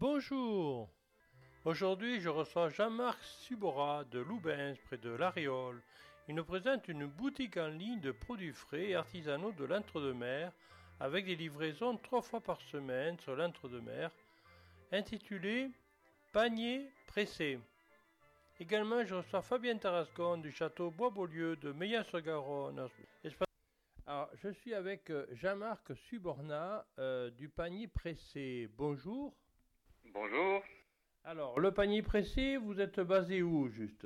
Bonjour Aujourd'hui, je reçois Jean-Marc Subora de Loubens, près de l'Ariole. Il nous présente une boutique en ligne de produits frais et artisanaux de l'entre-deux-mer, avec des livraisons trois fois par semaine sur l'entre-deux-mer, intitulée Panier pressé. Également, je reçois Fabien Tarascon du château Bois-Beaulieu de Meillas-sur-Garonne. Alors, je suis avec euh, Jean-Marc Suborna euh, du panier pressé. Bonjour. Bonjour. Alors, le panier pressé, vous êtes basé où juste?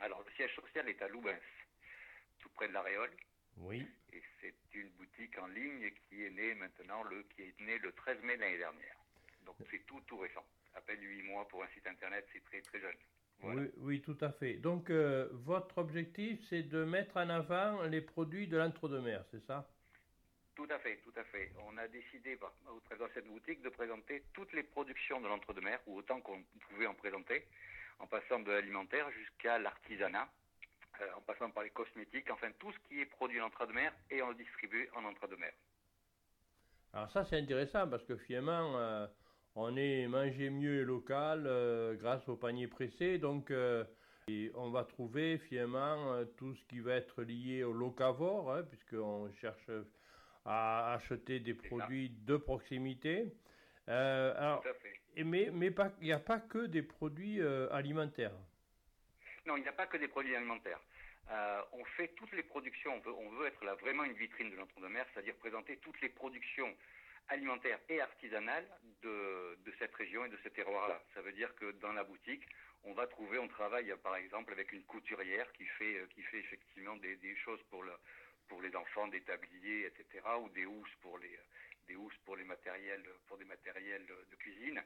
Alors, le siège social est à Loubens, tout près de l'Aréole. Oui. Et c'est une boutique en ligne qui est née maintenant, le, qui est née le 13 mai l'année dernière. Donc c'est tout, tout récent. À peine 8 mois pour un site internet, c'est très, très jeune. Voilà. Oui, oui, tout à fait. Donc, euh, votre objectif, c'est de mettre en avant les produits de l'entre-deux-mer, c'est ça? Tout à fait, tout à fait. On a décidé, travers de cette boutique, de présenter toutes les productions de l'entre-deux-mer, ou autant qu'on pouvait en présenter, en passant de l'alimentaire jusqu'à l'artisanat, euh, en passant par les cosmétiques, enfin tout ce qui est produit en entre-deux-mer et on le distribue en entre-deux-mer. Alors ça, c'est intéressant parce que finalement, euh, on est mangé mieux local euh, grâce au panier pressé. Donc, on va trouver finalement tout ce qui va être lié au locavore, hein, puisqu'on cherche à acheter des produits de proximité. Euh, alors, Tout à fait. et mais il n'y a pas que des produits euh, alimentaires. Non, il n'y a pas que des produits alimentaires. Euh, on fait toutes les productions, on veut, on veut être là vraiment une vitrine de l'entre-deux-mer, c'est-à-dire présenter toutes les productions alimentaires et artisanales de, de cette région et de ce terroir-là. Ça veut dire que dans la boutique, on va trouver, on travaille par exemple avec une couturière qui fait, qui fait effectivement des, des choses pour, le, pour les enfants, des tabliers, etc., ou des housses pour les, euh, des housses pour les matériels, pour des matériels de cuisine.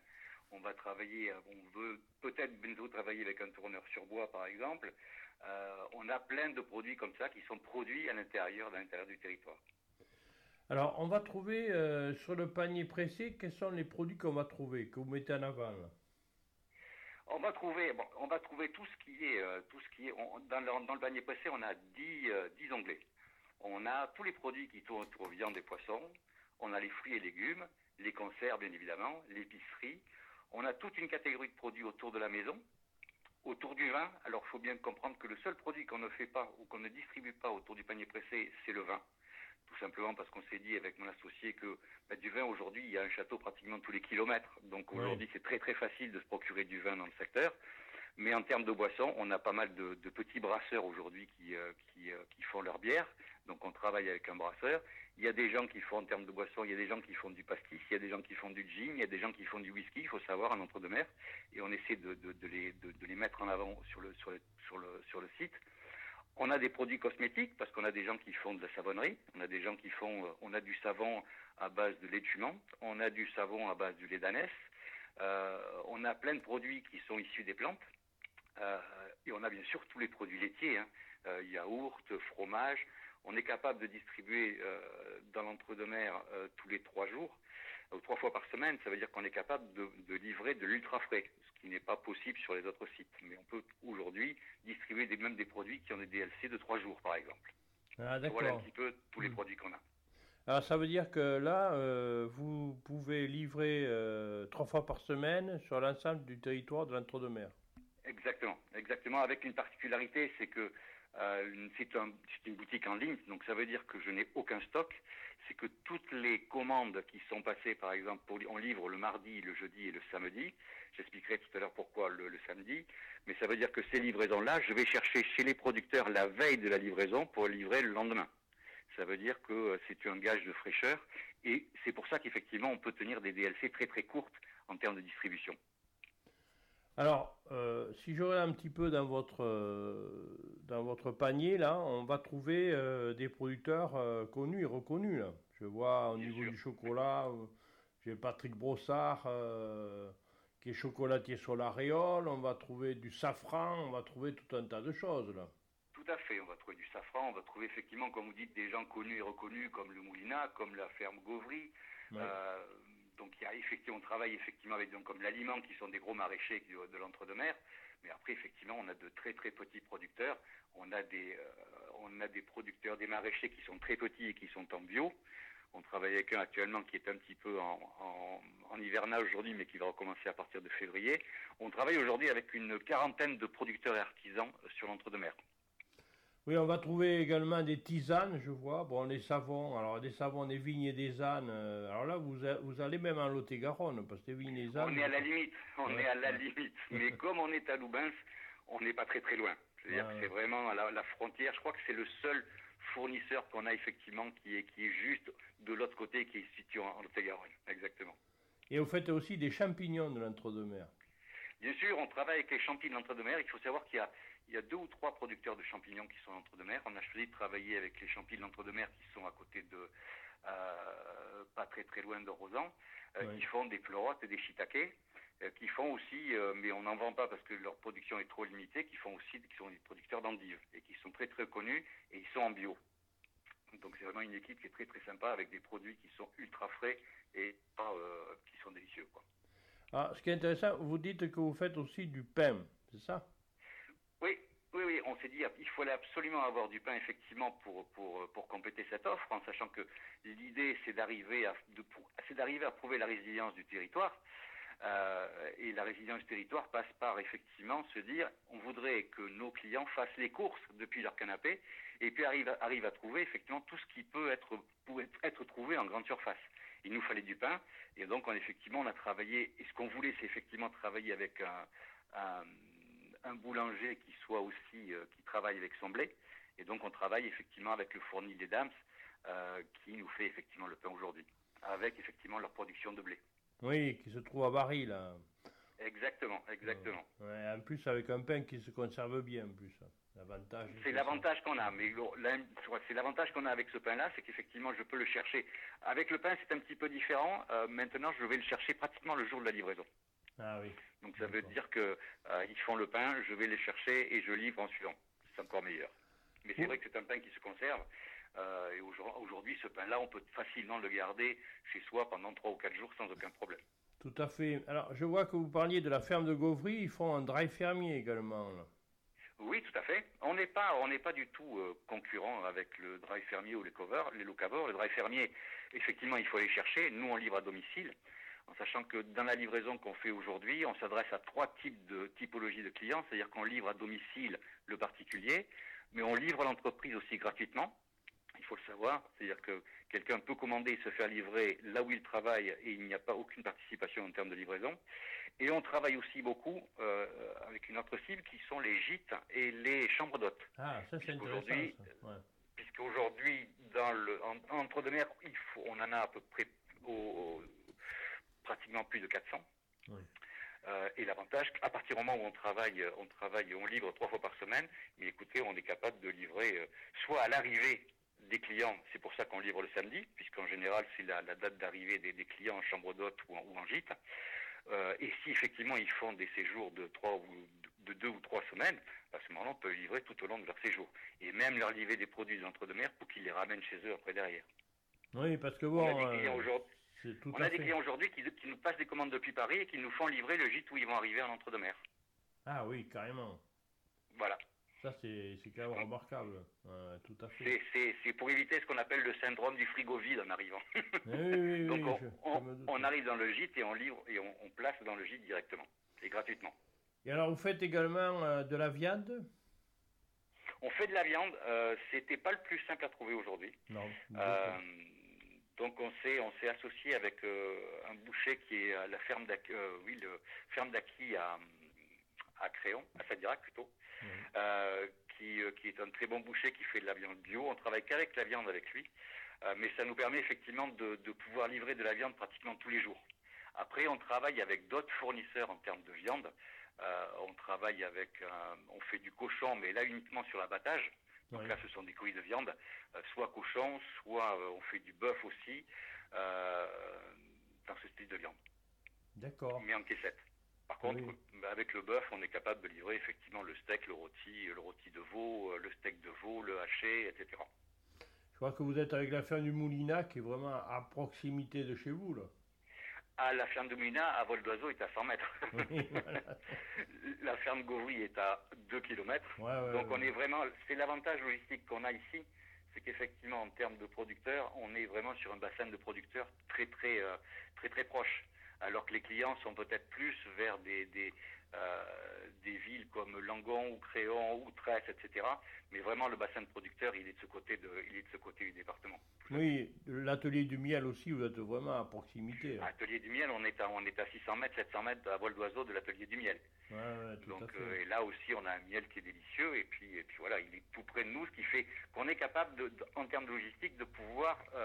On va travailler, euh, on veut peut-être bientôt travailler avec un tourneur sur bois, par exemple. Euh, on a plein de produits comme ça qui sont produits à l'intérieur, à l'intérieur du territoire. Alors, on va trouver euh, sur le panier pressé quels sont les produits qu'on va trouver, que vous mettez en avant. là. On va trouver, bon, on va trouver tout ce qui est, euh, tout ce qui est, on- dans, le, dans le panier pressé, on a 10, euh, 10 onglets. On a tous les produits qui tournent autour viande et poissons. On a les fruits et légumes, les conserves, bien évidemment, l'épicerie. On a toute une catégorie de produits autour de la maison. Autour du vin, alors il faut bien comprendre que le seul produit qu'on ne fait pas ou qu'on ne distribue pas autour du panier pressé, c'est le vin. Tout simplement parce qu'on s'est dit avec mon associé que bah, du vin aujourd'hui, il y a un château pratiquement tous les kilomètres. Donc Oui. aujourd'hui, c'est très très facile de se procurer du vin dans le secteur. Mais en termes de boissons, on a pas mal de, petits brasseurs aujourd'hui qui, euh, euh, qui font leur bière. Donc on travaille avec un brasseur. Il y a des gens qui font en termes de boissons, il y a des gens qui font du pastis, il y a des gens qui font du gin, il y a des gens qui font du whisky, il faut savoir, en entre-deux-mer. Et on essaie de, de, les, de, les mettre en avant sur le, sur le, sur le, sur le site. On a des produits cosmétiques parce qu'on a des gens qui font de la savonnerie, on a des gens qui font, euh, on a du savon à base de lait de jument, on a du savon à base du lait d'ânesse, euh, on a plein de produits qui sont issus des plantes, et on a bien sûr tous les produits laitiers, hein, euh, yaourt, fromage. On est capable de distribuer euh, dans l'entre-deux-mer euh, tous les trois jours, ou trois fois par semaine. Ça veut dire qu'on est capable de, de livrer de l'ultra frais, ce qui n'est pas possible sur les autres sites. Mais on peut aujourd'hui distribuer des, même des produits qui ont des DLC de trois jours, par exemple. Ah, Voilà un petit peu tous les Hmm. produits qu'on a. Alors, ça veut dire que là, euh, vous pouvez livrer euh, trois fois par semaine sur l'ensemble du territoire de l'entre-deux-mer. Exactement, exactement. Avec une particularité, c'est que euh, c'est un, c'est une boutique en ligne, donc ça veut dire que je n'ai aucun stock. C'est que toutes les commandes qui sont passées, par exemple, on livre le mardi, le jeudi et le samedi. J'expliquerai tout à l'heure pourquoi le, le samedi. Mais ça veut dire que ces livraisons-là, je vais chercher chez les producteurs la veille de la livraison pour livrer le lendemain. Ça veut dire que euh, c'est un gage de fraîcheur et c'est pour ça qu'effectivement on peut tenir des DLC très très courtes en termes de distribution. Alors, euh, si je regarde un petit peu dans votre, euh, dans votre panier, là, on va trouver euh, des producteurs connus et reconnus. Là. Je vois au Bien niveau sûr. du chocolat, j'ai Patrick Brossard, qui est chocolatier sur la Réole. On va trouver du safran, on va trouver tout un tas de choses, là. Tout à fait, on va trouver du safran, on va trouver effectivement, comme vous dites, des gens connus et reconnus comme le Moulinat, comme la ferme Gauvry. Ouais. Euh, donc il y a effectivement, on travaille effectivement avec gens comme l'aliment qui sont des gros maraîchers de l'entre-deux-mer. Mais après effectivement, on a de très très petits producteurs. On a des, euh, on a des producteurs, des maraîchers qui sont très petits et qui sont en bio. On travaille avec un actuellement qui est un petit peu en, en, hivernage aujourd'hui, mais qui va recommencer à partir de février. On travaille aujourd'hui avec une quarantaine de producteurs et artisans sur l'entre-deux-mer. Oui, on va trouver également des tisanes, je vois. Bon, des savons, alors des savons, des vignes et des ânes. Euh, alors là, vous, vous allez même en Lot-et-Garonne, parce que des vignes et des ânes. On est à la limite, on est à la limite. Mais comme on est à Loubens, on n'est pas très très loin. C'est-à-dire que c'est vraiment à la, frontière. Je crois que c'est le seul fournisseur qu'on a effectivement qui est, qui est juste de l'autre côté, qui est situé en Lot-et-Garonne. Exactement. Et vous faites aussi des champignons de l'entre-deux-mer. Bien sûr, on travaille avec les champignons de l'entre-deux-mer. Il faut savoir qu'il y a il y a deux ou trois producteurs de champignons qui sont l'entre-deux-mer. On a choisi de travailler avec les champignons de l'entre-deux-mer qui sont à côté de, euh, pas très très loin de Rosan, euh, qui font des pleurotes et des shiitake, euh, qui font aussi, mais on n'en vend pas parce que leur production est trop limitée, qui font aussi, qui sont des producteurs d'endives et qui sont très très connus et ils sont en bio. Donc c'est vraiment une équipe qui est très très sympa avec des produits qui sont ultra frais et qui sont délicieux. Quoi. Ah, ce qui est intéressant, vous dites que vous faites aussi du pain, c'est ça? Oui, oui, oui, on s'est dit il fallait absolument avoir du pain effectivement pour, pour, pour compléter cette offre, en sachant que l'idée c'est d'arriver à, c'est d'arriver à prouver la résilience du territoire. Euh, et la résilience du territoire passe par effectivement se dire on voudrait que nos clients fassent les courses depuis leur canapé et puis arrivent, arrivent à trouver effectivement tout ce qui peut être, être trouvé en grande surface. Il nous fallait du pain et donc on, effectivement on a travaillé et ce qu'on voulait c'est effectivement travailler avec un boulanger qui soit aussi euh, qui travaille avec son blé. Et donc on travaille effectivement avec le fournil des Dams euh, qui nous fait effectivement le pain aujourd'hui, avec effectivement leur production de blé. Oui, qui se trouve à Paris là. Exactement, exactement. en plus avec un pain qui se conserve bien en plus. L'avantage. C'est l'avantage qu'on a, mais c'est l'avantage qu'on a avec ce pain-là, c'est qu'effectivement je peux le chercher. Avec le pain, c'est un petit peu différent. Euh, maintenant, je vais le chercher pratiquement le jour de la livraison. Ah oui. Donc ça veut dire que euh, ils font le pain, je vais les chercher et je livre en suivant. C'est encore meilleur. Mais c'est vrai que c'est un pain qui se conserve. Euh, et aujourd'hui, ce pain-là, on peut facilement le garder chez soi pendant 3 ou 4 jours sans aucun problème. Tout à fait. Alors, je vois que vous parliez de la ferme de Gauvry. Ils font un dry fermier également. Oui, tout à fait. On n'est pas, on n'est pas du tout euh, concurrent avec le dry fermier ou les covers, les locavores. Le dry fermier, effectivement, il faut aller chercher. Nous, on livre à domicile en sachant que dans la livraison qu'on fait aujourd'hui, on s'adresse à trois types de typologies de clients, c'est-à-dire qu'on livre à domicile le particulier, mais on livre l'entreprise aussi gratuitement. Il faut le savoir, c'est-à-dire que quelqu'un peut commander et se faire livrer là où il travaille et il n'y a pas aucune participation en termes de livraison. Et on travaille aussi beaucoup euh, avec une autre cible qui sont les gîtes et les chambres d'hôtes. Ah, ça c'est intéressant. Ouais. Puisqu'aujourd'hui, dans le, entre deux mers, il faut, on en a à peu près au pratiquement plus de 400. Euh, et l'avantage, à partir du moment où on travaille, euh, on travaille, on livre trois fois par semaine, mais écoutez, on est capable de livrer euh, soit à l'arrivée des clients, c'est pour ça qu'on livre le samedi, puisqu'en général c'est la, date d'arrivée des, clients en chambre d'hôte ou, en gîte. et si effectivement ils font des séjours de trois ou de deux ou trois semaines, à ce moment-là, on peut livrer tout au long de leur séjour. Et même leur livrer des produits d'entre-deux-mer pour qu'ils les ramènent chez eux après derrière. Oui, parce que bon. On a des clients aujourd'hui qui, nous passent des commandes depuis Paris et qui nous font livrer le gîte où ils vont arriver en entre-deux-mer. Ah oui, carrément. Voilà. Ça, c'est quand même remarquable. tout à fait. C'est pour éviter ce qu'on appelle le syndrome du frigo vide en arrivant. Oui, Donc, on, arrive dans le gîte et on livre et on, place dans le gîte directement et gratuitement. Et alors, vous faites également euh, de la viande? On fait de la viande. Euh, C'était pas le plus simple à trouver aujourd'hui. Non. Euh, donc on s'est on s'est associé avec euh, un boucher qui est à la ferme d'Aki, euh, oui, le ferme d'Aki à, à Créon, à Sadirac plutôt, euh, qui, qui est un très bon boucher qui fait de la viande bio. On travaille qu'avec la viande avec lui, mais ça nous permet effectivement de, de pouvoir livrer de la viande pratiquement tous les jours. Après, on travaille avec d'autres fournisseurs en termes de viande. on travaille avec, on fait du cochon, mais là uniquement sur l'abattage. Donc là, ce sont des couilles de viande, euh, soit cochon, soit euh, on fait du bœuf aussi, euh, dans ce style de viande. D'accord. Mais en caissette. Par contre, bah, avec le bœuf, on est capable de livrer effectivement le steak, le rôti, le rôti de veau, le steak de veau, le haché, etc. Je crois que vous êtes avec la ferme du Moulinac, qui est vraiment à proximité de chez vous, là à la ferme de Moulina, à vol d'oiseau, est à 100 mètres. la ferme Gauvry est à 2 km. Donc on est vraiment, c'est l'avantage logistique qu'on a ici, c'est qu'effectivement, en termes de producteurs, on est vraiment sur un bassin de producteurs très, très, euh, très, très proche. Alors que les clients sont peut-être plus vers des, des, des villes comme Langon ou Créon ou Tresse, etc. Mais vraiment, le bassin de producteurs, il est de ce côté, de, il est de ce côté du département. Oui, l'atelier du miel aussi, vous êtes vraiment à proximité. L'atelier du miel, on est, à, on est à 600 mètres, 700 mètres à vol d'oiseau de l'atelier du miel. Ouais, ouais, tout Donc, à fait. euh, et là aussi, on a un miel qui est délicieux, et puis, et puis voilà, il est tout près de nous, ce qui fait qu'on est capable, de, de- en termes de logistique, de pouvoir. Il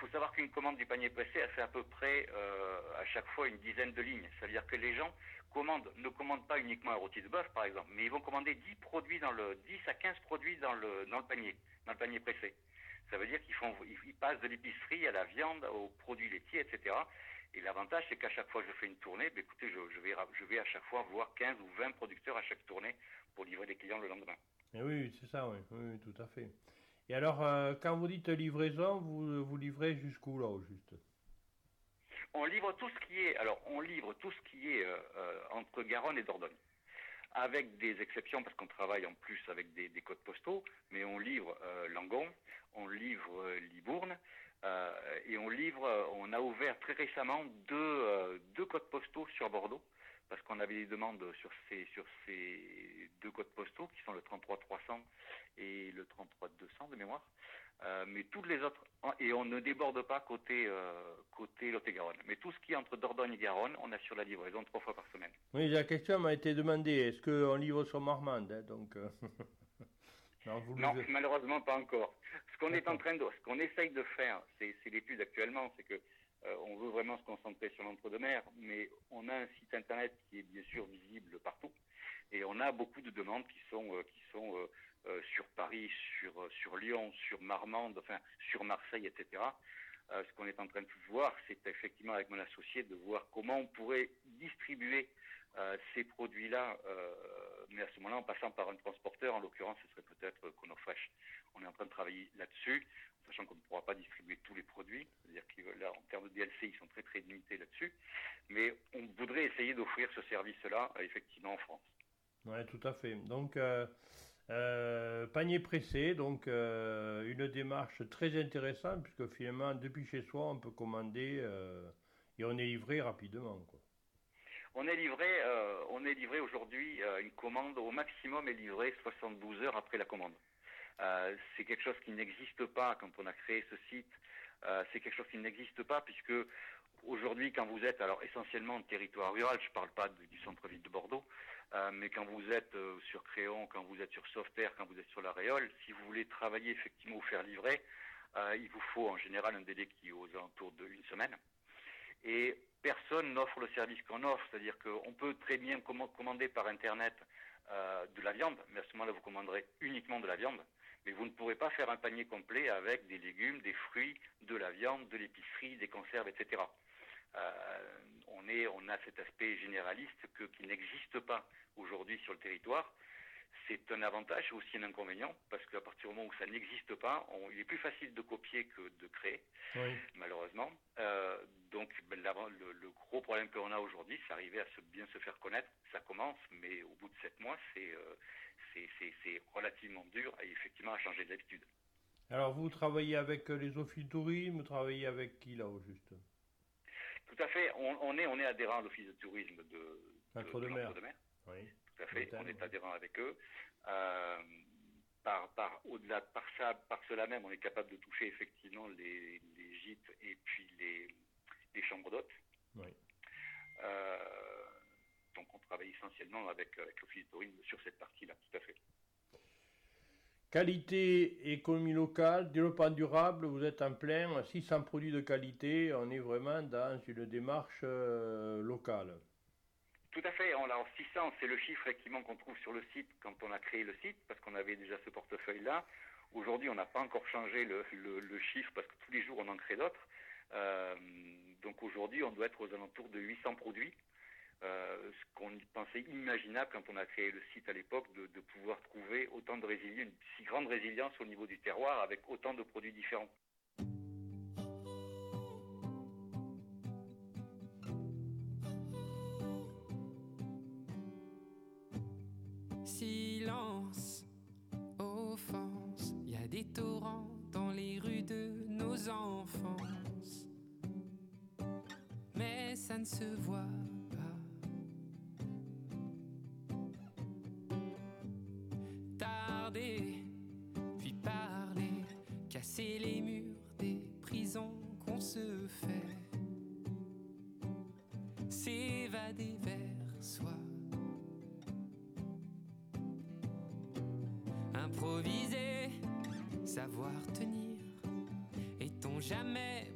faut savoir qu'une commande du panier pressé, elle fait à peu près euh, à chaque fois une dizaine de lignes. Ça veut dire que les gens ne commandent pas uniquement un rôti de bœuf, par exemple, mais ils vont commander 10 produits dans le 10 à 15 produits dans le dans le panier, dans le panier pressé. Ça veut dire qu'ils font, ils, passent de l'épicerie à la viande, aux produits laitiers, etc. Et l'avantage, c'est qu'à chaque fois que je fais une tournée, ben, écoutez, je, vais, à chaque fois voir 15 ou 20 producteurs à chaque tournée pour livrer des clients le lendemain. Eh oui, c'est ça, oui, tout à fait. Et alors, euh, quand vous dites livraison, vous, vous livrez jusqu'où là, au juste? On livre tout ce qui est, alors on livre tout ce qui est euh, euh, entre Garonne et Dordogne, avec des exceptions parce qu'on travaille en plus avec des, des codes postaux, mais on livre Langon, on livre Libourne, et on livre, on a ouvert très récemment deux, deux codes postaux sur Bordeaux, parce qu'on avait des demandes sur ces, sur ces deux codes postaux qui sont le 33-300 et le 33-200 de mémoire. Euh, mais toutes les autres, et on ne déborde pas côté, euh, côté Lot-et-Garonne. Mais tout ce qui est entre Dordogne et Garonne, on assure la livraison trois fois par semaine. Oui, la question m'a été demandée. Est-ce qu'on livre sur Marmande hein, donc, euh, non, vous Non, malheureusement pas encore. Ce qu'on est en train de, ce qu'on essaye de faire, c'est c'est l'étude actuellement, c'est que euh, on veut vraiment se concentrer sur l'entre-deux-mer, mais on a un site internet qui est bien sûr visible partout, et on a beaucoup de demandes qui sont euh, qui sont euh, sur Paris, sur sur Lyon, sur Marmande, enfin sur Marseille, etc. Ce qu'on est en train de voir, c'est effectivement avec mon associé de voir comment on pourrait distribuer ces produits-là, mais à ce moment-là en passant par un transporteur, en l'occurrence ce serait peut-être Conofresh. On est en train de travailler là-dessus, sachant qu'on ne pourra pas distribuer tous les produits, c'est-à-dire qu'ils veulent- là en termes de DLC ils sont très très limités là-dessus, mais on voudrait essayer d'offrir ce service-là euh, effectivement en France. Ouais, tout à fait. Donc, euh, euh, panier pressé, donc euh, une démarche très intéressante, puisque finalement, depuis chez soi, on peut commander et on est livré rapidement. Quoi. On est livré, on est livré aujourd'hui, une commande au maximum est livrée 72 heures après la commande. Euh, c'est quelque chose qui n'existe pas quand on a créé ce site. Euh, c'est quelque chose qui n'existe pas puisque aujourd'hui, quand vous êtes, alors essentiellement en territoire rural, je ne parle pas du centre-ville de Bordeaux, euh, mais quand vous êtes sur Créon, quand vous êtes sur Sauveterre, quand vous êtes sur la Réole, si vous voulez travailler effectivement ou faire livrer, il vous faut en général un délai qui est aux alentours d'une semaine. Et personne n'offre le service qu'on offre, c'est-à-dire qu'on peut très bien commander par Internet de la viande, mais à ce moment-là, vous commanderez uniquement de la viande. Mais vous ne pourrez pas faire un panier complet avec des légumes, des fruits, de la viande, de l'épicerie, des conserves, etc. Euh, on, est, on a cet aspect généraliste que, qui n'existe pas aujourd'hui sur le territoire. C'est un avantage aussi un inconvénient, parce qu'à partir du moment où ça n'existe pas, on- il est plus facile de copier que de créer Oui. malheureusement. Euh, donc ben, le, le gros problème qu'on a aujourd'hui, c'est arriver à se, bien se faire connaître. Ça commence, mais au bout de sept mois, c'est euh, c'est- relativement dur et effectivement à changer d'habitude. Alors, vous travaillez avec euh, les offices de tourisme, vous travaillez avec qui là, au juste? Tout à fait, on, on est, on est adhérent à l'office de tourisme de, de, L'Entre-deux-Mers. l'Entre-deux-Mers. Oui. Tout à fait, on est adhérent avec eux. Euh, par, par, au-delà, par, ça, par cela même, on est capable de toucher effectivement les, les gîtes et puis les, les chambres d'hôtes. Oui. Euh, donc on travaille essentiellement avec, avec l'office de tourisme sur cette partie-là, tout à fait. Qualité, économie locale, développement durable, vous êtes en plein, 600 produits de qualité, on est vraiment dans une démarche euh, locale. Tout à fait. On, alors 600, c'est le chiffre effectivement qu'on trouve sur le site quand on a créé le site, parce qu'on avait déjà ce portefeuille-là. Aujourd'hui, on n'a pas encore changé le, le- le chiffre parce que tous les jours, on en crée d'autres. Euh, donc aujourd'hui, on doit être aux alentours de 800 produits. Euh, ce qu'on pensait inimaginable quand on a créé le site à l'époque, de, de pouvoir trouver autant de résilience, une si grande résilience au niveau du terroir avec autant de produits différents. Silence, offense, y a des torrents dans les rues de nos enfances. Mais ça ne se voit casser les murs des prisons qu'on se fait. S'évader vers soi. Improviser, savoir tenir. Est-on jamais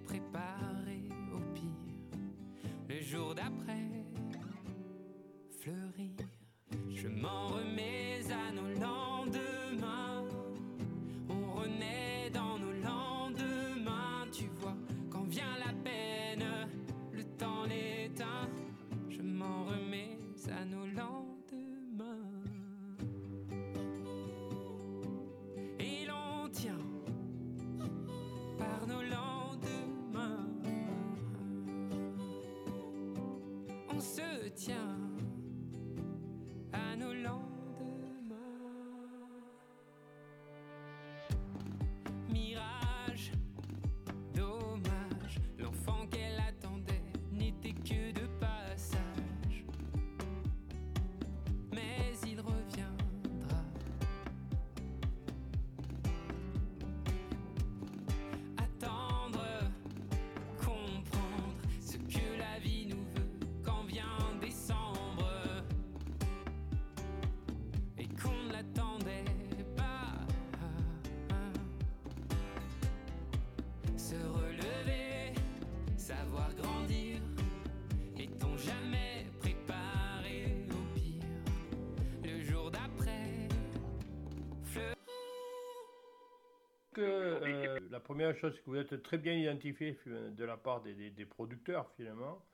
que euh, la première chose que vous êtes très bien identifié euh, de la part des, des- des producteurs finalement,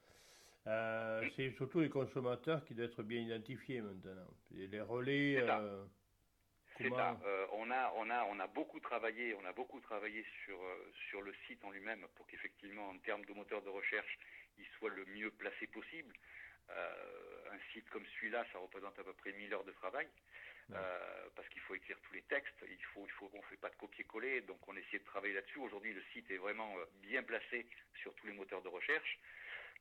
euh, c'est surtout les consommateurs qui doivent être bien identifiés maintenant. Et les relais, C'est ça. euh, C'est comment ça. Euh, on a, on a, on a beaucoup travaillé, on a beaucoup travaillé sur sur le site en lui-même pour qu'effectivement, en termes de moteur de recherche, il soit le mieux placé possible. Un site comme celui-là, ça représente à peu près 1000 heures de travail. Ouais. Euh, parce qu'il faut écrire tous les textes, il faut, il faut, on fait pas de copier-coller, donc on essaie de travailler là-dessus. Aujourd'hui, le site est vraiment euh, bien placé sur tous les moteurs de recherche.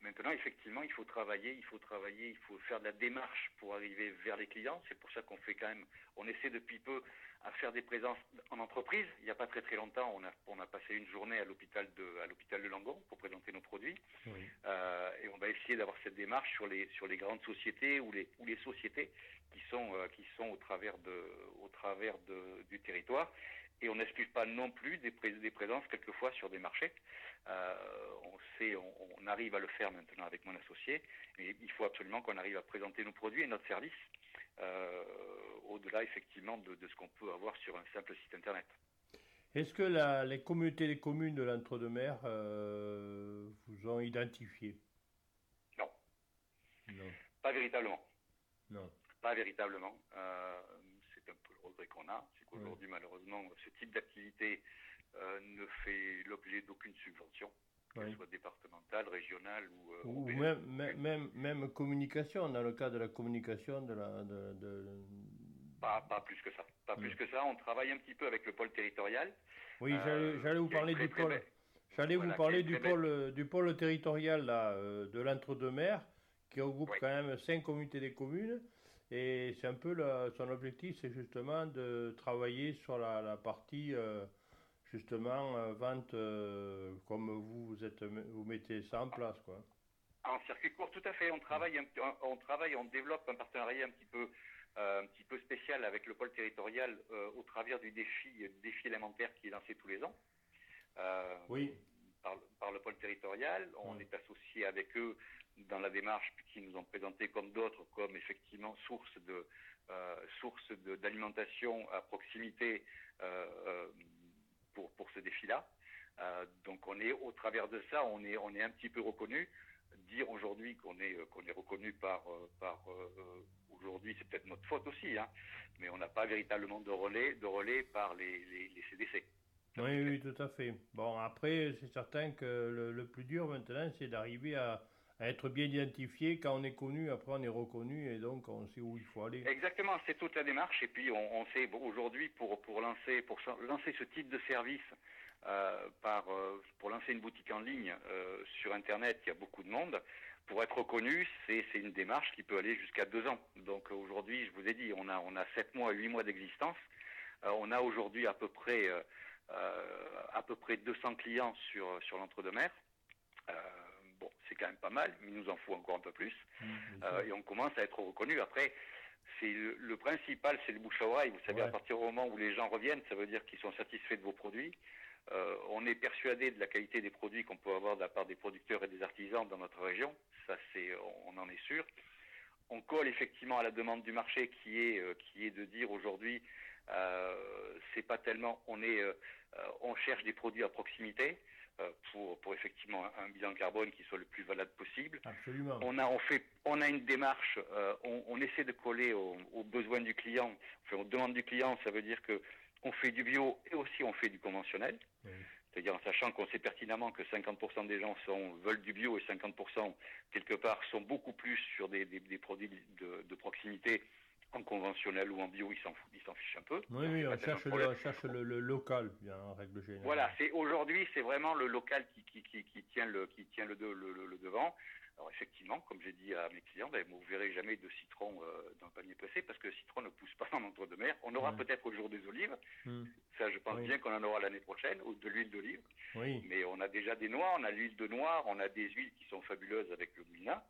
Maintenant, effectivement, il faut travailler, il faut travailler, il faut faire de la démarche pour arriver vers les clients. C'est pour ça qu'on fait quand même, on essaie depuis peu à faire des présences en entreprise. Il n'y a pas très très longtemps, on a, on a passé une journée à l'hôpital de, à l'hôpital de Langon pour présenter nos produits. Oui. Euh, et on va essayer d'avoir cette démarche sur les sur les grandes sociétés ou les ou les sociétés qui sont euh, qui sont au travers de au travers de, du territoire. Et on n'exclut pas non plus des, pré- des présences quelquefois sur des marchés. Euh, on sait, on, on arrive à le faire maintenant avec mon associé. Et il faut absolument qu'on arrive à présenter nos produits et notre service euh, au-delà effectivement de, de ce qu'on peut avoir sur un simple site internet. Est-ce que la- les communautés des communes de l'Entre-deux-Mers euh, vous ont identifié? Non, Non. pas véritablement. Non. Pas véritablement. Euh, c'est un peu le regret qu'on a. C'est qu'aujourd'hui, malheureusement, ce type d'activité euh, ne fait l'objet d'aucune subvention, qu'elle soit départementale, régionale ou, Ou même, même, même, même communication, dans le cas de la communication, de la, de, de- Pas, pas plus que ça. Pas Mm. plus que ça. On travaille un petit peu avec le pôle territorial. Oui, Euh, j'allais vous parler très, du pôle. J'allais Voilà, vous parler du pôle, du pôle territorial là, euh, de l'Entre-deux-Mers, qui regroupe Oui. quand même cinq communautés des communes. Et c'est un peu la- son objectif, c'est justement de travailler sur la, la partie euh, justement euh, vente, comme vous, vous, êtes, vous mettez ça en place. Quoi. En circuit court, tout à fait. On travaille, un- on travaille, on développe un partenariat un petit peu, un petit peu spécial avec le pôle territorial euh, au travers du défi, défi élémentaire qui est lancé tous les ans. Euh, Oui. Par, le- par le pôle territorial, on est associé avec eux dans la démarche qui nous ont présenté comme d'autres, comme effectivement source de euh, source d'alimentation à proximité euh, euh, pour pour ce défi-là. Euh, donc on est au travers de ça, on est on est un petit peu reconnu. Dire aujourd'hui qu'on est euh, qu'on est reconnu par euh, par euh, aujourd'hui, c'est peut-être notre faute aussi, hein, mais on n'a pas véritablement de relais de relais par les les, les CDC. Oui, oui, tout à fait. Bon, après, c'est certain que le, le plus dur maintenant, c'est d'arriver à, être bien identifié. Quand on est connu, après on est reconnu et donc on sait où il faut aller. Exactement, c'est toute la démarche. Et puis on, sait bon, aujourd'hui pour pour lancer pour lancer ce type de service. Euh, par, euh, pour lancer une boutique en ligne euh, sur Internet, il y a beaucoup de monde. Pour être reconnu, c'est une démarche qui peut aller jusqu'à deux ans. Donc aujourd'hui, je vous ai dit, on a on a sept mois, huit mois d'existence. on a aujourd'hui à peu près à peu près 200 clients sur sur l'entre-deux-mer bon, c'est quand même pas mal, mais il nous en faut encore un peu plus. Mmh, et on commence à être reconnu. Après, c'est le, principal, c'est le bouche à oreille. Vous savez, à partir du moment où les gens reviennent, ça veut dire qu'ils sont satisfaits de vos produits. Euh, on est persuadé de la qualité des produits qu'on peut avoir de la part des producteurs et des artisans dans notre région. Ça, c'est, on en est sûr. On colle effectivement à la demande du marché qui est, euh, qui est de dire aujourd'hui, euh, c'est pas tellement, on est, on cherche des produits à proximité. Pour, pour effectivement un, bilan carbone qui soit le plus valable possible. Absolument. On a, on fait, on a une démarche, on, on, essaie de coller aux, besoins du client, enfin aux demandes du client, ça veut dire que on fait du bio et aussi on fait du conventionnel. C'est-à-dire en sachant qu'on sait pertinemment que 50% des gens sont, veulent du bio et 50% quelque part sont beaucoup plus sur des, des, des produits de, de proximité en conventionnel ou en bio, ils s'en fichent un peu. Oui, oui, on cherche, le, cherche le, local, bien, en règle générale. Voilà, c'est aujourd'hui, c'est vraiment le local qui, qui, qui, qui, tient le qui tient le, le, devant. Alors effectivement, comme j'ai dit à mes clients, ben, vous verrez jamais de citron euh, dans le panier pressé parce que le citron ne pousse pas en entre de mer. On aura peut-être au jour des olives, hmm. ça je pense bien qu'on en aura l'année prochaine, ou de l'huile d'olive. Oui. Mais on a déjà des noix, on a l'huile de noix, on a des huiles qui sont fabuleuses avec le mina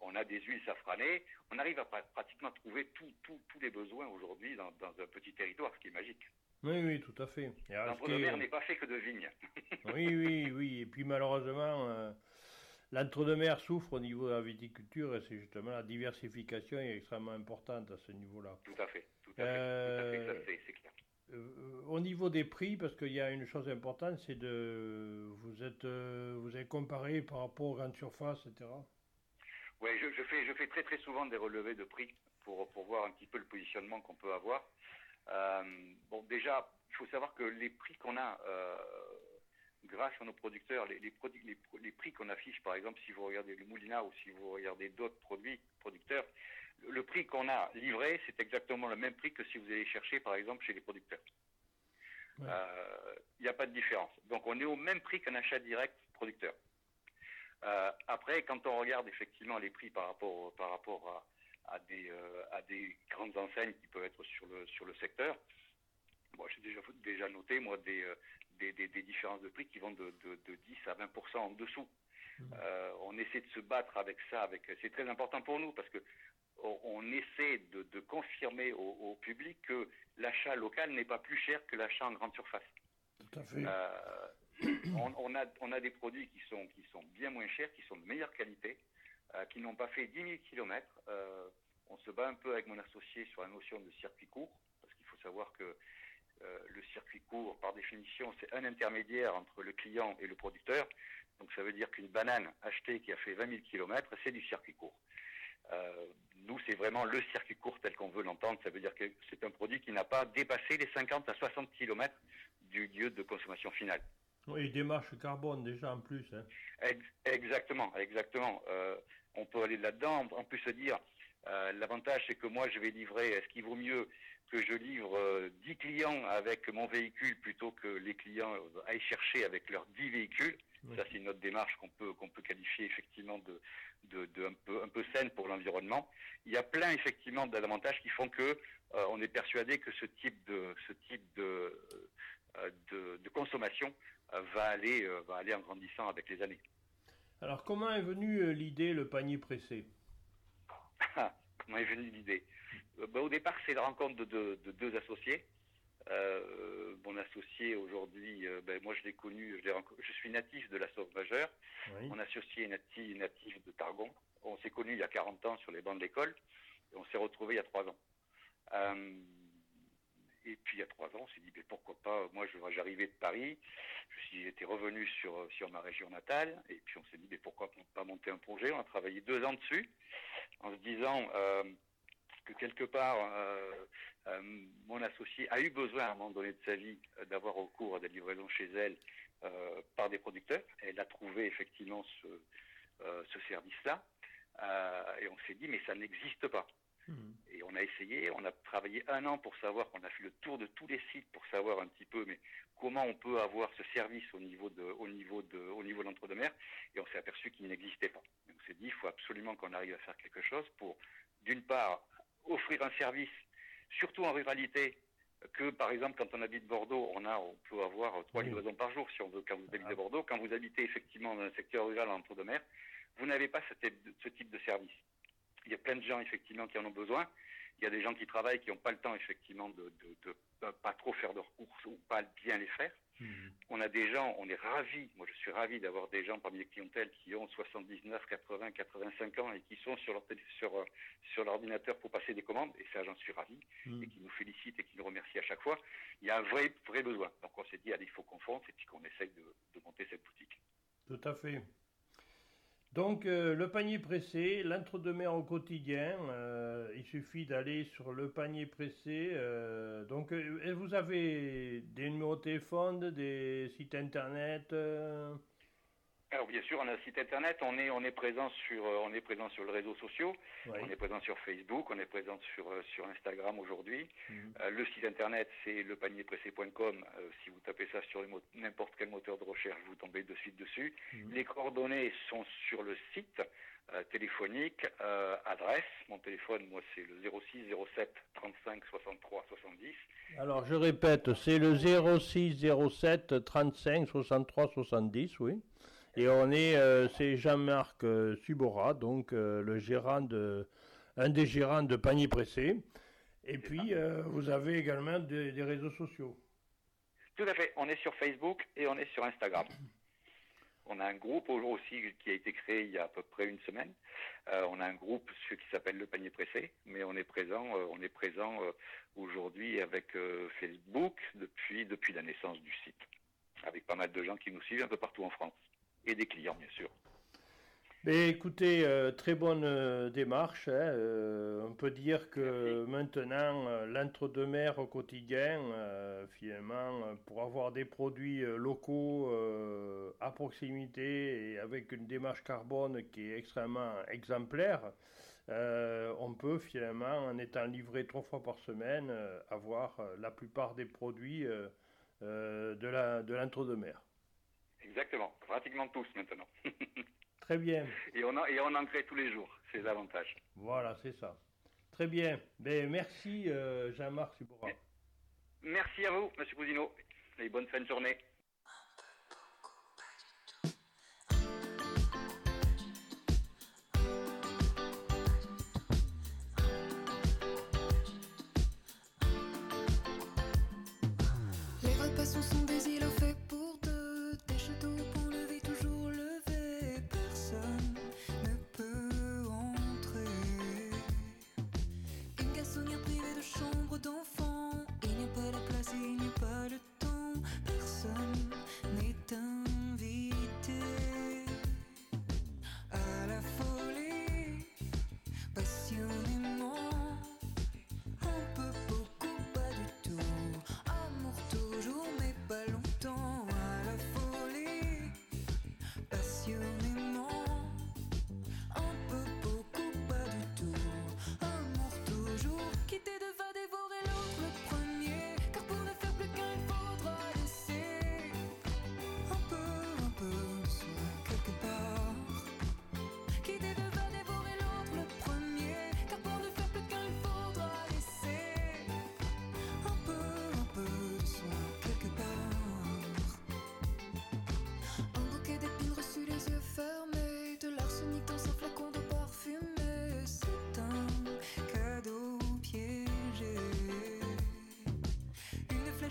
on a des huiles safranées, on arrive à pratiquement trouver tous les besoins aujourd'hui dans, un petit territoire, ce qui est magique. Oui, oui, tout à fait. L'entre-deux-mer n'est pas fait que de vignes. oui, oui, oui. Et puis malheureusement, euh, l'entre-deux-mer souffre au niveau de la viticulture et c'est justement la diversification est extrêmement importante à ce niveau-là. Tout à fait, tout à fait, c'est clair. Euh, au niveau des prix, parce qu'il y a une chose importante, c'est de vous êtes euh, vous avez comparé par rapport aux grandes surfaces, etc. Oui, je, je, fais, je fais très très souvent des relevés de prix pour, pour voir un petit peu le positionnement qu'on peut avoir. Euh, bon, déjà, il faut savoir que les prix qu'on a euh, grâce à nos producteurs, les, les, les, les prix qu'on affiche, par exemple, si vous regardez le Moulina ou si vous regardez d'autres produits producteurs, le, prix qu'on a livré, c'est exactement le même prix que si vous allez chercher, par exemple, chez les producteurs. Il n'y euh, a pas de différence. Donc, on est au même prix qu'un achat direct producteur. Euh, après, quand on regarde effectivement les prix par rapport, par rapport à, à, des, euh, à des grandes enseignes qui peuvent être sur le, sur le secteur, moi j'ai déjà, déjà noté moi des, euh, des, des, des, différences de prix qui vont de, de, de 10 à 20% en dessous. Mmh. On essaie de se battre avec ça, avec c'est très important pour nous parce que on, on essaie de, de confirmer au, au, public que l'achat local n'est pas plus cher que l'achat en grande surface. Tout à fait. On, a, des produits qui sont, qui sont bien moins chers, qui sont de meilleure qualité, euh, qui n'ont pas fait 10 000 km. on se bat un peu avec mon associé sur la notion de circuit court, parce qu'il faut savoir que euh, le circuit court, par définition, c'est un intermédiaire entre le client et le producteur. Donc ça veut dire qu'une banane achetée qui a fait 20 000 km, c'est du circuit court. Euh, nous, c'est vraiment le circuit court tel qu'on veut l'entendre. Ça veut dire que c'est un produit qui n'a pas dépassé les 50 à 60 km du lieu de consommation finale. Oui, démarche carbone déjà en plus. Hein. Exactement, exactement. Euh, on peut aller là-dedans. En plus se dire, euh, l'avantage c'est que moi je vais livrer. Est-ce qu'il vaut mieux que je livre euh, 10 clients avec mon véhicule plutôt que les clients aillent chercher avec leurs 10 véhicules? Ça c'est une autre démarche qu'on peut qu'on peut qualifier effectivement de, de, de, un peu un peu saine pour l'environnement. Il y a plein effectivement d'avantages qui font que euh, on est persuadé que ce type de ce type de, euh, de, de consommation euh, va aller, euh, va aller en grandissant avec les années. Alors comment est venue euh, l'idée le panier pressé? Comment est venue l'idée? Ben, Au départ, c'est la rencontre de, de, deux associés. Euh, mon associé aujourd'hui, ben, moi je l'ai connu, je, je, suis natif de la Sauve Majeure. Mon associé est natif, natif de Targon. On s'est connu il y a 40 ans sur les bancs de l'école et on s'est retrouvé il y a 3 ans. Euh, et puis il y a trois ans, on s'est dit, mais pourquoi pas, moi j'arrivais de Paris, j'étais revenu sur, sur ma région natale, et puis on s'est dit, mais pourquoi pas monter un projet? On a travaillé deux ans dessus, en se disant euh, que quelque part, euh, euh, mon associé a eu besoin à un moment donné de sa vie d'avoir recours à des livraisons chez elle par des producteurs. Elle a trouvé effectivement ce, ce service-là. et on s'est dit, mais ça n'existe pas. Hmm. Et on a essayé, on a travaillé un an pour savoir, qu'on a fait le tour de tous les sites pour savoir un petit peu, mais comment on peut avoir ce service au niveau de, au niveau de, au niveau de l'entre-deux-mer. Et on s'est aperçu qu'il n'existait pas. on s'est dit, il faut absolument qu'on arrive à faire quelque chose pour, d'une part, offrir un service, surtout en ruralité, que par exemple quand on habite Bordeaux, on a, on peut avoir trois livraisons par jour si on veut quand vous habitez ah. Bordeaux. Quand vous habitez effectivement dans un secteur rural entre deux mers, vous n'avez pas ce type de service. Il y a plein de gens effectivement qui en ont besoin. Il y a des gens qui travaillent qui n'ont pas le temps effectivement de, de, pas trop faire leurs courses ou pas bien les faire. Mhm. On a des gens, on est ravis, moi je suis ravi d'avoir des gens parmi les clientèles qui ont 79, 80, 85 ans et qui sont sur leur sur, euh, sur l'ordinateur pour passer des commandes, et ça j'en suis ravi, mhm. et qui nous félicitent et qui nous remercient à chaque fois. Il y a un vrai, vrai besoin. Donc on s'est dit, allez, il faut qu'on fonce et puis qu'on essaye de, de monter cette boutique. Tout à fait. Donc euh, le panier pressé, l'entre-deux-mer au quotidien, euh, il suffit d'aller sur le panier pressé. Euh, donc vous avez des numéros de téléphone, des sites internet alors bien sûr, on a un site internet, on est on est présent sur euh, on est présent sur les réseaux sociaux, on est présent sur Facebook, on est présent sur euh, sur Instagram aujourd'hui. Mhm. Euh, le site internet c'est lepanierpressé.com. si vous tapez ça sur n'importe quel moteur de recherche, vous tombez de suite dessus. Mhm. Les coordonnées sont sur le site téléphonique, adresse. Mon téléphone, moi c'est le 06 07 35 63 70. Alors je répète, c'est le 06 07 35 63 70, oui. Et on est, euh, c'est Jean-Marc euh, Subora, donc euh, le gérant de, un des gérants de Panier Pressé. Et puis, vous avez également des, réseaux sociaux. Tout à fait. On est sur Facebook et on est sur Instagram. On a un groupe aussi qui a été créé il y a à peu près une semaine. on a un groupe qui s'appelle le panier pressé, mais on est présent, on est présent aujourd'hui avec Facebook depuis depuis la naissance du site, avec pas mal de gens qui nous suivent un peu partout en France et des clients, bien sûr. Mais écoutez, euh, très bonne euh, démarche. Hein, euh, on peut dire que maintenant, l'entre-deux-mer au quotidien, finalement, pour avoir des produits locaux à proximité et avec une démarche carbone qui est extrêmement exemplaire, on peut finalement, en étant livré trois fois par semaine, avoir la plupart des produits de l'entre-deux-mer. Exactement, pratiquement tous maintenant. Très bien. Et on, et on en crée tous les jours, ces avantages. Voilà, c'est ça. Très bien. Ben, merci euh, Jean-Marc Subora. Merci à vous, Monsieur Cousineau, et bonne fin de journée.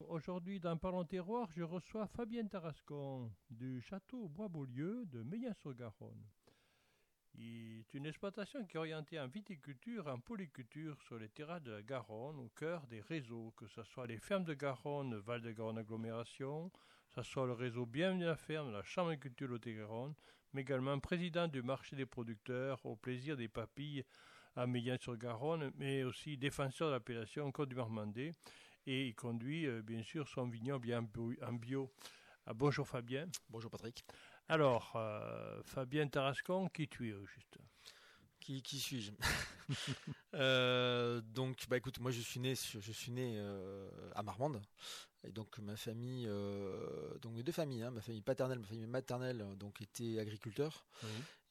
Aujourd'hui, dans Parlons Terroir, je reçois Fabien Tarascon du château Bois-Beaulieu de Meillan-sur-Garonne. C'est une exploitation qui est orientée en viticulture en polyculture sur les terrains de la Garonne, au cœur des réseaux, que ce soit les fermes de Garonne, Val-de-Garonne Agglomération, que ce soit le réseau Bienvenue à la ferme, la Chambre de culture Lot-et-Garonne, mais également président du marché des producteurs au plaisir des papilles à Meillan-sur-Garonne, mais aussi défenseur de l'appellation Côte du Marmandais. Et il conduit euh, bien sûr son vignoble en bio. Ah, bonjour Fabien. Bonjour Patrick. Alors, euh, Fabien Tarascon, qui tu es juste? Qui, qui suis-je? Euh, Donc, bah écoute, moi je suis né, je suis né à Marmande. Et donc ma famille, donc mes deux familles, hein, ma famille paternelle, ma famille maternelle, donc étaient agriculteurs.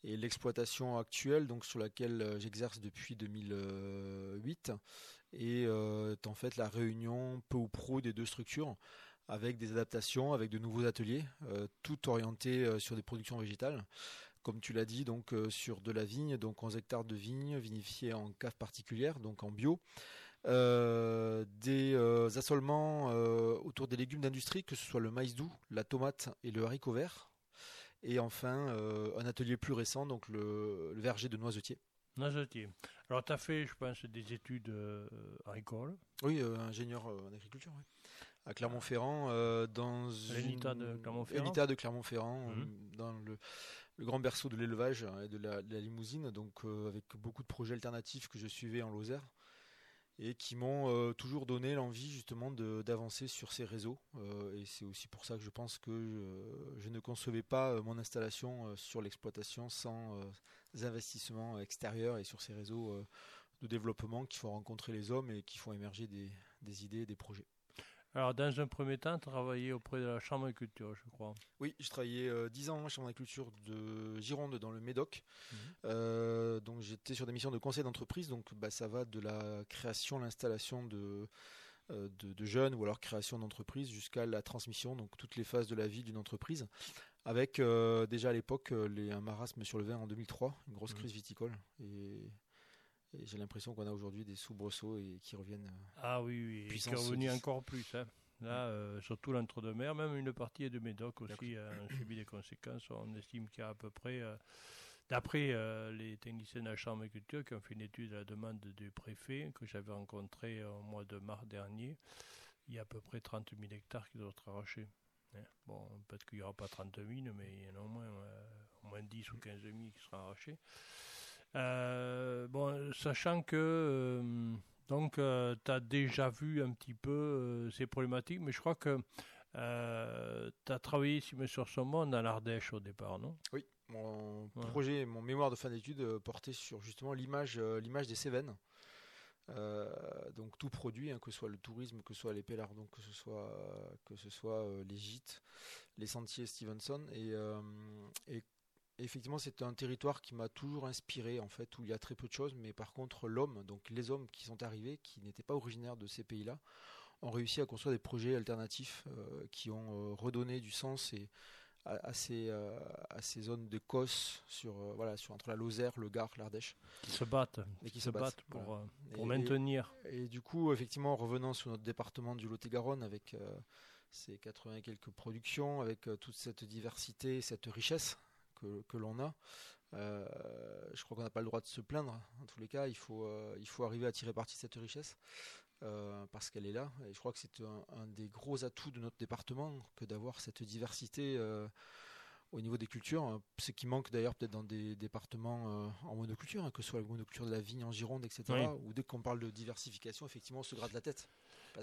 Et l'exploitation actuelle, donc sur laquelle j'exerce depuis 2008, est en fait la réunion peu ou prou des deux structures avec des adaptations, avec de nouveaux ateliers, euh, tout orienté euh, sur des productions végétales. Comme tu l'as dit, donc euh, sur de la vigne, donc 11 hectares de vigne vinifiées en cave particulière, donc en bio. des assolements autour des légumes d'industrie, que ce soit le maïs doux, la tomate et le haricot vert. Et enfin, un atelier plus récent, donc le, verger de noisetier. Noisetier. Alors, tu as fait, je pense, des études agricoles. Oui, ingénieur en agriculture, oui. À Clermont-Ferrand, euh, dans l'Unita de Clermont-Ferrand, de Clermont-Ferrand, mhm. euh, dans le, grand berceau de l'élevage et de la, limousine, donc euh, avec beaucoup de projets alternatifs que je suivais en Lozère et qui m'ont toujours donné l'envie justement d'avancer sur ces réseaux. et c'est aussi pour ça que je pense que je, ne concevais pas mon installation sur l'exploitation sans investissements extérieurs et sur ces réseaux de développement qui font rencontrer les hommes et qui font émerger des, des idées, des projets. Alors, dans un premier temps, travaillé auprès de la Chambre de culture, je crois. Oui, je travaillais euh, 10 ans à la Chambre de culture de Gironde, dans le Médoc. Mhm. Euh, donc, j'étais sur des missions de conseil d'entreprise. Donc, bah, ça va de la création, l'installation de, euh, de, jeunes ou alors création d'entreprise jusqu'à la transmission, donc toutes les phases de la vie d'une entreprise. Avec euh, déjà à l'époque les, un marasme sur le vin en 2003, une grosse mhm. crise viticole. Et et j'ai l'impression qu'on a aujourd'hui des soubresauts et qui reviennent. Euh, ah oui, oui, qui est revenu encore plus. Hein. Là, euh, surtout l'entre-deux-mer, même une partie de Médoc aussi a subi des conséquences. On estime qu'il y a à peu près, euh, d'après les techniciens de la Chambre de culture qui ont fait une étude à la demande du préfet, que j'avais rencontré au mois de mars dernier, il y a à peu près 30 000 hectares qui doivent être arrachés. Hein. Bon, peut-être qu'il n'y aura pas 30 000, mais il y en a au moins, au moins 10 ou 15 000 qui seront arrachés. Euh, bon, sachant que euh, donc euh, tu as déjà vu un petit peu ces problématiques, mais je crois que tu as travaillé ici sur ce monde dans l'Ardèche au départ, non? Oui, mon projet, mon mémoire de fin d'études portait sur justement l'image, l'image des Cévennes. donc tout produit, hein, que ce soit le tourisme, que ce soit les pélardons, que ce soit, que ce soit les gîtes, les sentiers Stevenson, et, et effectivement, c'est un territoire qui m'a toujours inspiré, en fait, où il y a très peu de choses, mais par contre, l'homme, donc les hommes qui sont arrivés, qui n'étaient pas originaires de ces pays-là, ont réussi à construire des projets alternatifs euh, qui ont euh, redonné du sens et à, ces, euh, à ces zones de cos sur, voilà, sur, entre la Lozère, le Gard, l'Ardèche. Qui se battent. Et qui se, battent, pour, pour maintenir. Et, du coup, effectivement, revenant sur notre département du Lot-et-Garonne avec ses 80 et quelques productions, avec toute cette diversité, cette richesse que, l'on a. Euh, je crois qu'on n'a pas le droit de se plaindre. En tous les cas, il faut, euh, il faut arriver à tirer parti de cette richesse euh, parce qu'elle est là. Et je crois que c'est un, des gros atouts de notre département que d'avoir cette diversité au niveau des cultures. Ce qui manque d'ailleurs peut-être dans des départements en monoculture, hein, que ce soit la monoculture de la vigne en Gironde, etc. Ou dès qu'on parle de diversification, effectivement, on se gratte la tête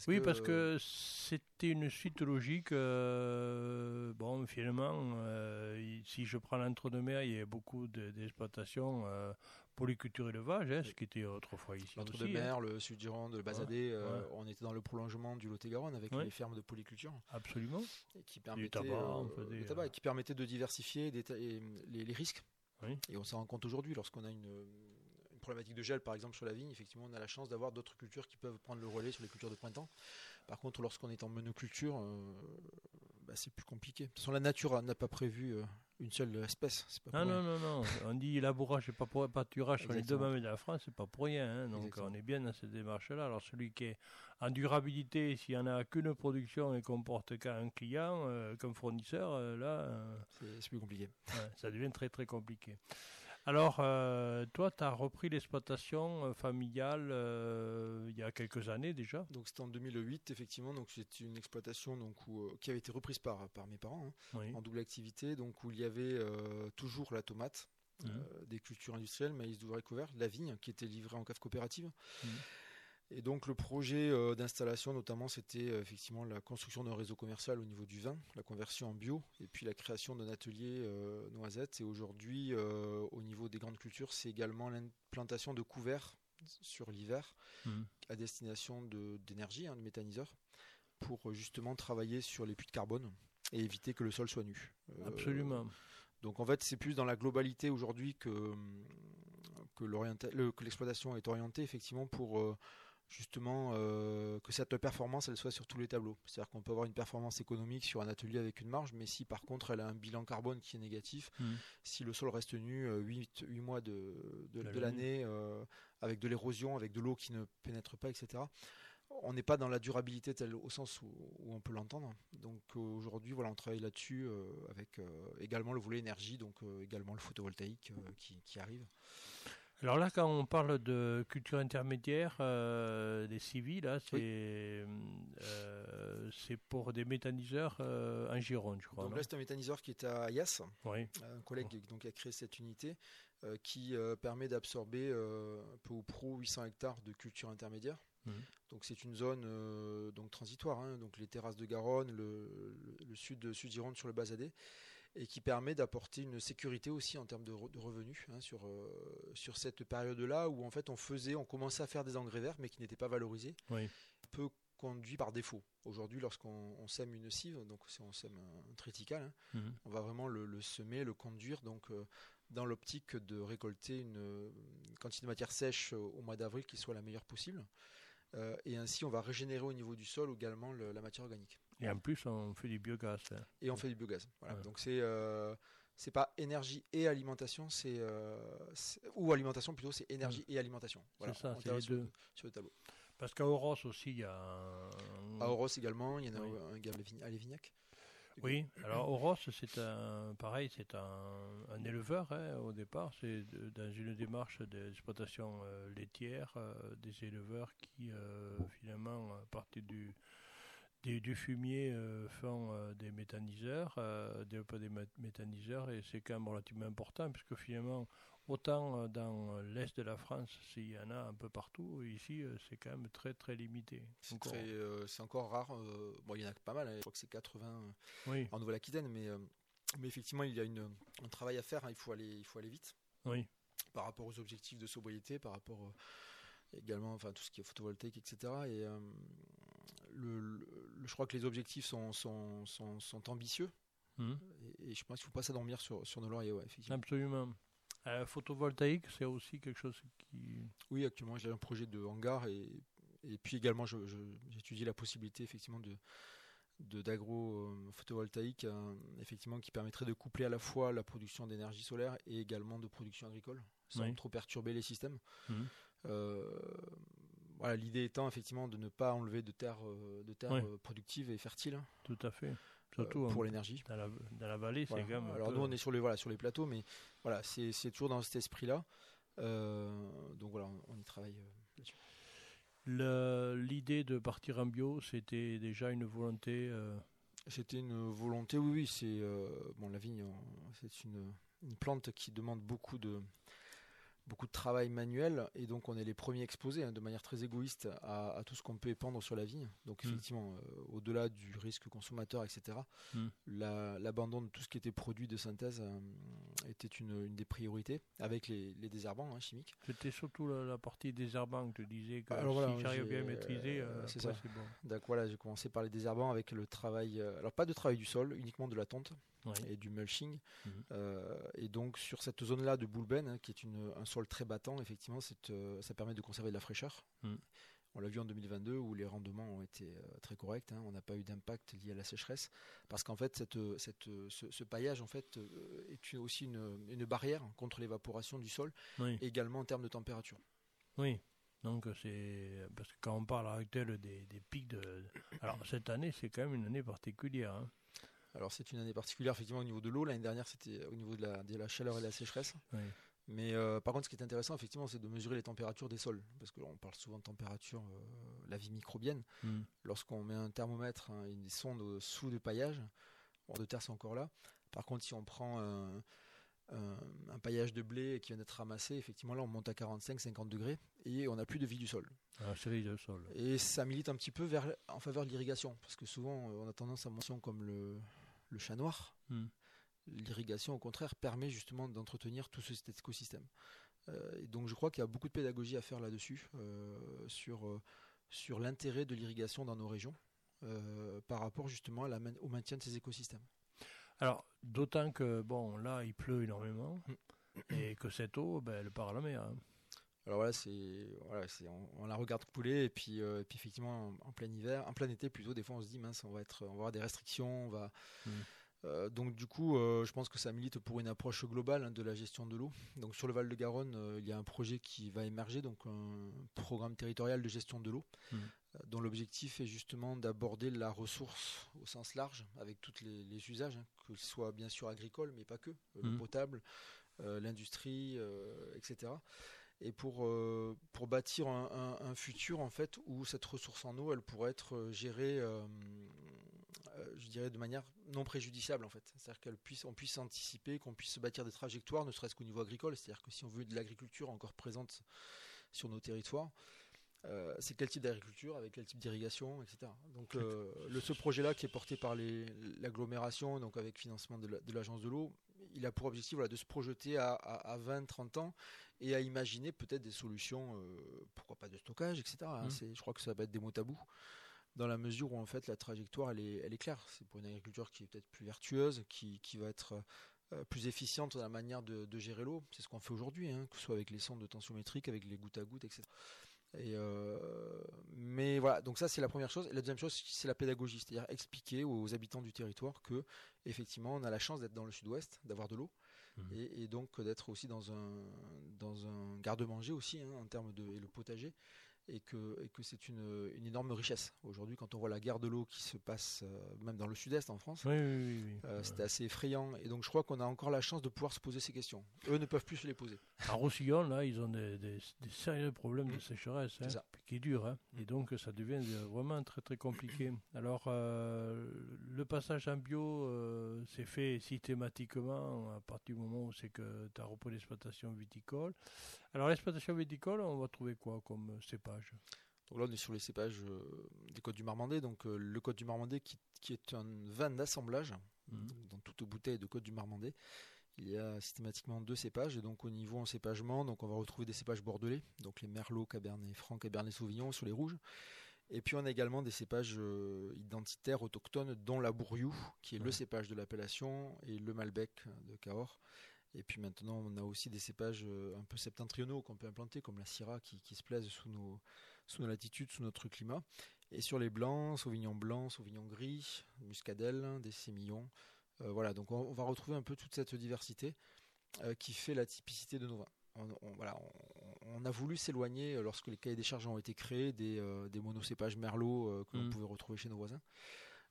oui, parce que c'était une suite logique. Euh, bon, finalement, euh, si je prends l'entre-deux-mer, il y a beaucoup d'exploitations euh, polyculture élevage, hein, ce qui était autrefois ici. L'entre-deux-mer, hein. le sud-Gironde, le Bazadé, on était dans le prolongement du Lot-et-Garonne avec les fermes de polyculture. Absolument. Et qui permettait, tabac, qui permettait de diversifier les, les, risques. Et on s'en rend compte aujourd'hui lorsqu'on a une problématique de gel, par exemple, sur la vigne, effectivement, on a la chance d'avoir d'autres cultures qui peuvent prendre le relais sur les cultures de printemps. Par contre, lorsqu'on est en monoculture, euh, bah, c'est plus compliqué. De toute façon, la nature n'a pas prévu euh, une seule espèce. pas non, rien. non, non. On dit labourage et pâturage sur les deux mamelles de la France, c'est pas pour rien. hein. Donc Exactement. on est bien dans cette démarche-là. Alors celui qui est en durabilité, s'il n'y en a qu'une production et qu'on porte qu'un client euh, comme fournisseur, euh, là, euh, C'est- c'est plus compliqué. ouais, ça devient très très compliqué. Alors, euh, toi, tu as repris l'exploitation euh, familiale euh, il y a quelques années déjà. Donc c'était en 2008, effectivement. Donc c'était une exploitation donc, où, qui avait été reprise par, par mes parents hein, Oui. en double activité, donc où il y avait toujours la tomate, euh, des cultures industrielles, maïs d'ouvrier couvert, la vigne qui était livrée en cave coopérative. Mhm. Et donc le projet euh, d'installation notamment c'était euh, effectivement la construction d'un réseau commercial au niveau du vin, la conversion en bio et puis la création d'un atelier euh, noisette et aujourd'hui euh, au niveau des grandes cultures c'est également l'implantation de couverts sur l'hiver Mhm. à destination de- d'énergie, hein, de méthaniseurs pour justement travailler sur les puits de carbone et éviter que le sol soit nu. Euh, Absolument. donc en fait, c'est plus dans la globalité aujourd'hui que, que, l'exploitation est orientée effectivement pour justement euh, que cette performance elle soit sur tous les tableaux. C'est-à-dire qu'on peut avoir une performance économique sur un atelier avec une marge, mais si par contre elle a un bilan carbone qui est négatif, Mhm. si le sol reste nu 8, mois de, de- De de l'année. euh, avec de l'érosion, avec de l'eau qui ne pénètre pas, etc. On n'est pas dans la durabilité telle au sens où, où on peut l'entendre. Donc euh, aujourd'hui, voilà, on travaille là-dessus euh, avec euh, également le volet énergie, donc euh, également le photovoltaïque euh, qui, qui arrive. Alors là, quand on parle de culture intermédiaire, euh, des civils, là, c'est euh, c'est pour des méthaniseurs euh, en Gironde, je crois. Donc là, c'est un méthaniseur qui est à Ayas, oui. un collègue donc, qui a créé cette unité qui permet d'absorber un peu ou pro 800 hectares de culture intermédiaire. Mhm. Donc c'est une zone euh, donc transitoire, hein, donc les terrasses de Garonne, le, le- le sud de sud Gironde sur le Bazadais, et qui permet d'apporter une sécurité aussi en termes de, re- de revenus hein, sur, euh, sur cette période-là où en fait on faisait, on commençait à faire des engrais verts mais qui n'étaient pas valorisés, Oui. peu conduit par défaut. Aujourd'hui, lorsqu'on on sème une cive, donc si on sème un, un triticale, hein, Mhm. on va vraiment le, le semer, le conduire, donc euh, dans l'optique de récolter une, une quantité de matière sèche euh, au mois d'avril qui soit la meilleure possible. Euh, et ainsi, on va régénérer au niveau du sol également le- la matière organique. Et en plus, on fait du biogaz. hein. Et on fait du biogaz. Voilà. Ouais. Donc c'est euh, c'est pas énergie et alimentation, c'est euh, c'est- ou alimentation plutôt, c'est énergie et alimentation. Voilà, ça, c'est les sur, deux. sur le tableau. Parce qu'à Oros aussi, il y a un... À Oros également, il y en a Oui. un gars à Lévign- à Lévignac. Oui, alors Oros, c'est un pareil, c'est un, un éleveur hein, au départ. C'est dans une démarche d'exploitation euh, laitière, euh, des éleveurs qui euh, finalement, à partir du, des- du fumier, euh, font euh, des méthaniseurs, euh, développent des mé- méthaniseurs, et c'est quand même relativement important, puisque finalement, autant euh, dans l'est de la France, s'il y en a un peu partout, ici, c'est quand même très très limité. C'est Encore. rare. bon, il y en a pas mal. hein, je crois que c'est 80 Oui, en Nouvelle-Aquitaine, mais, mais effectivement, il y a une, un travail à faire. hein, il faut aller, il faut aller vite oui, par rapport aux objectifs de sobriété, par rapport également, enfin tout ce qui est photovoltaïque, etc. Et euh, le, le- le- je crois que les objectifs sont, sont, sont, sont ambitieux. Mhm. Et, et je pense qu'il ne faut pas s'endormir sur, sur nos lauriers, ouais, effectivement. absolument. Euh, photovoltaïque, c'est aussi quelque chose qui... Oui, actuellement, j'ai un projet de hangar et, et puis également, j'étudie la possibilité effectivement de d'agro-photovoltaïque, euh, effectivement, qui permettrait de coupler à la fois la production d'énergie solaire et également de production agricole, sans Oui. trop perturber les systèmes. Mhm. Euh, voilà, l'idée étant effectivement de ne pas enlever de terres euh, de terres Oui. euh, productives et fertiles hein, Tout à fait. euh, Surtout pour hein, l'énergie. dans, la, dans la vallée, Voilà. c'est quand même. Alors peu- nous on est sur les voilà sur les plateaux, mais voilà c'est c'est toujours dans cet esprit-là. Donc voilà, on, on y travaille là-dessus. L'idée de partir en bio, c'était déjà une volonté. euh, C'était une volonté, oui, oui. C'est euh, bon, la vigne, c'est une, une plante qui demande beaucoup de beaucoup de travail manuel et donc on est les premiers exposés hein, de manière très égoïste à, à tout ce qu'on peut épandre sur la vigne. Donc Mm. effectivement, euh, au-delà du risque consommateur, etc. Mm. la- L'abandon de tout ce qui était produit de synthèse euh, était une, une des priorités avec les, les désherbants hein, chimiques. C'était surtout la, la partie désherbant que tu disais que Alors voilà, si j'arrive bien à maîtriser, euh, c'est bon. Donc voilà, j'ai commencé par les désherbants avec le travail, alors pas de travail du sol, uniquement de la tonte. Et du mulching. Mhm. Euh, et donc sur cette zone-là de Boulben, hein, qui est une, un sol très battant, effectivement, euh, ça permet de conserver de la fraîcheur. Mhm. On l'a vu en 2022 où les rendements ont été très corrects. Hein. On n'a pas eu d'impact lié à la sécheresse parce qu'en fait, cette, cette, ce, paillage en fait est aussi une, une barrière contre l'évaporation du sol, également en termes de température. Oui. Donc c'est parce que quand on parle à l'heure des, des, pics de, alors cette année c'est quand même une année particulière. Hein. Alors c'est une année particulière effectivement au niveau de l'eau. L'année dernière c'était au niveau de la, de la, chaleur et de la sécheresse. Mais euh, par contre, ce qui est intéressant, effectivement, c'est de mesurer les températures des sols. Parce qu'on parle souvent de température, euh, la vie microbienne. Hmm. Lorsqu'on met un thermomètre, hein, une sonde sous le paillage, bon, de terre, c'est encore là. Par contre, si on prend un, un, paillage de blé qui vient d'être ramassé, effectivement, là, on monte à 45-50 degrés et on n'a plus de vie du sol. Ah, de sol. Et ça milite un petit peu vers, en faveur de l'irrigation. Parce que souvent, on a tendance à mentionner comme le, le chat noir. Hmm. L'irrigation, au contraire, permet justement d'entretenir tout cet écosystème. Euh, et donc, je crois qu'il y a beaucoup de pédagogie à faire là-dessus, euh, sur, euh, sur l'intérêt de l'irrigation dans nos régions, par rapport justement à la, au maintien de ces écosystèmes. Alors, d'autant que, bon, là, il pleut énormément, hmm. et que cette eau, ben, elle part à la mer. Hein. Alors voilà, c'est voilà, on, la regarde couler et puis, puis effectivement en, plein hiver, en plein été plutôt, des fois on se dit mince, on va être, on va avoir des restrictions, on va, hmm. Euh, donc du coup, euh, je pense que ça milite pour une approche globale hein, de la gestion de l'eau. Donc sur le Val-de-Garonne, euh, il y a un projet qui va émerger, donc un programme territorial de gestion de l'eau, mmh. dont l'objectif est justement d'aborder la ressource au sens large, avec tous les, usages, hein, que ce soit bien sûr agricole, mais pas que, l'eau mmh. potable, l'industrie, etc. Et pour, pour bâtir un, un, futur en fait où cette ressource en eau, elle pourrait être gérée euh, je dirais, de manière non préjudiciable en fait. C'est-à-dire qu'on puisse, on puisse anticiper, qu'on puisse se bâtir des trajectoires, ne serait-ce qu'au niveau agricole. C'est-à-dire que si on veut de l'agriculture encore présente sur nos territoires, euh, c'est quel type d'agriculture, avec quel type d'irrigation, etc. Donc euh, le, ce projet-là qui est porté par l'agglomération, donc avec financement de l'agence de l'eau, il a pour objectif voilà, de se projeter à, à, 20-30 ans et à imaginer peut-être des solutions, pourquoi pas de stockage, etc. Hein. Mmh. Je crois que ça va être des mots tabous dans la mesure où en fait la trajectoire elle est, elle est claire. C'est pour une agriculture qui est peut-être plus vertueuse, qui, qui va être euh, plus efficiente dans la manière de, de gérer l'eau. C'est ce qu'on fait aujourd'hui, hein, que ce soit avec les sondes de tensiométrique, avec les gouttes à gouttes, etc. Et euh, mais voilà, donc ça c'est la première chose. Et la deuxième chose, c'est la pédagogie, c'est-à-dire expliquer aux habitants du territoire que effectivement on a la chance d'être dans le sud-ouest, d'avoir de l'eau, mmh. et, et, donc d'être aussi dans un dans un garde-manger aussi hein, en termes de et le potager et que, et que c'est une, une, énorme richesse. Aujourd'hui, quand on voit la guerre de l'eau qui se passe euh, même dans le sud-est en France, oui, oui, oui, euh, c'était assez effrayant. Et donc je crois qu'on a encore la chance de pouvoir se poser ces questions. Eux ne peuvent plus se les poser. À Roussillon, là, ils ont des, des, sérieux problèmes de mmh. sécheresse hein, qui durent. Hein, mmh. Et donc ça devient vraiment très très compliqué. Alors euh, le passage en bio s'est fait systématiquement à partir du moment où c'est que tu as repris l'exploitation viticole. Alors l'exploitation viticole, on va trouver quoi comme cépage? Donc là, on est sur les cépages euh, des Côtes du Marmandais. Donc euh, le Côte du Marmandais, qui, est un vin d'assemblage, mmh. dans toute bouteille de Côte du Marmandais, il y a systématiquement deux cépages. Et donc au niveau en cépagement, donc on va retrouver des cépages bordelais, donc les Merlot, Cabernet Franc, Cabernet Sauvignon sur les rouges. Et puis on a également des cépages euh, identitaires autochtones, dont la Bourriou, qui est le cépage de l'appellation, et le Malbec de Cahors. Et puis maintenant, on a aussi des cépages euh, un peu septentrionaux qu'on peut implanter, comme la Syrah, qui, se plaisent sous nos, sous nos latitudes, sous notre climat. Et sur les blancs, Sauvignon blanc, Sauvignon gris, Muscadelle, des sémillons. Euh, voilà, donc on, va retrouver un peu toute cette diversité euh, qui fait la typicité de nos vins. On, voilà, on, a voulu s'éloigner, lorsque les cahiers des charges ont été créés, des, des monocépages merlot que l'on mmh. pouvait retrouver chez nos voisins.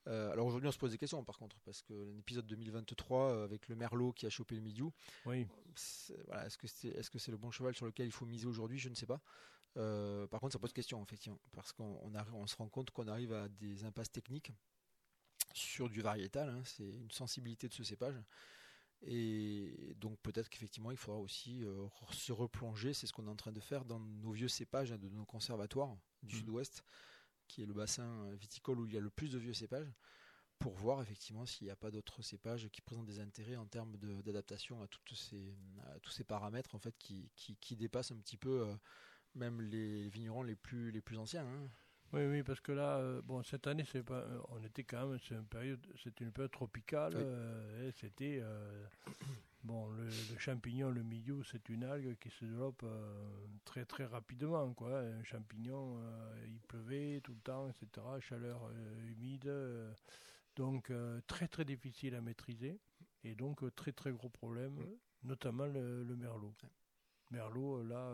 Euh, alors aujourd'hui, on se pose des questions par contre, parce que l'épisode 2023 euh, avec le Merlot qui a chopé le Midiou, oui. voilà, est-ce que c'est est -ce le bon cheval sur lequel il faut miser aujourd'hui? Je ne sais pas. Euh, par contre, ça pose question, effectivement, parce qu'on on se rend compte qu'on arrive à des impasses techniques sur du variétal, hein, c'est une sensibilité de ce cépage. Et donc peut-être qu'effectivement il faudra aussi se replonger, c'est ce qu'on est en train de faire dans nos vieux cépages hein, de nos conservatoires du mmh. sud-ouest, qui est le bassin viticole où il y a le plus de vieux cépages, pour voir effectivement s'il n'y a pas d'autres cépages qui présentent des intérêts en termes d'adaptation à, tous ces paramètres en fait qui, dépassent un petit peu euh, même les vignerons les plus, les plus anciens. Hein. Oui, oui, parce que là, euh, bon, cette année, c'est pas, euh, on était quand même, c'est une période, c'est une période tropicale. Oui. euh, et c'était, bon, le, le champignon, le milieu, c'est une algue qui se développe très très rapidement, quoi. Un champignon, il pleuvait tout le temps, etc. Chaleur humide, donc très très difficile à maîtriser, et donc très très gros problème, Mm. notamment le, le merlot. Merlot, là,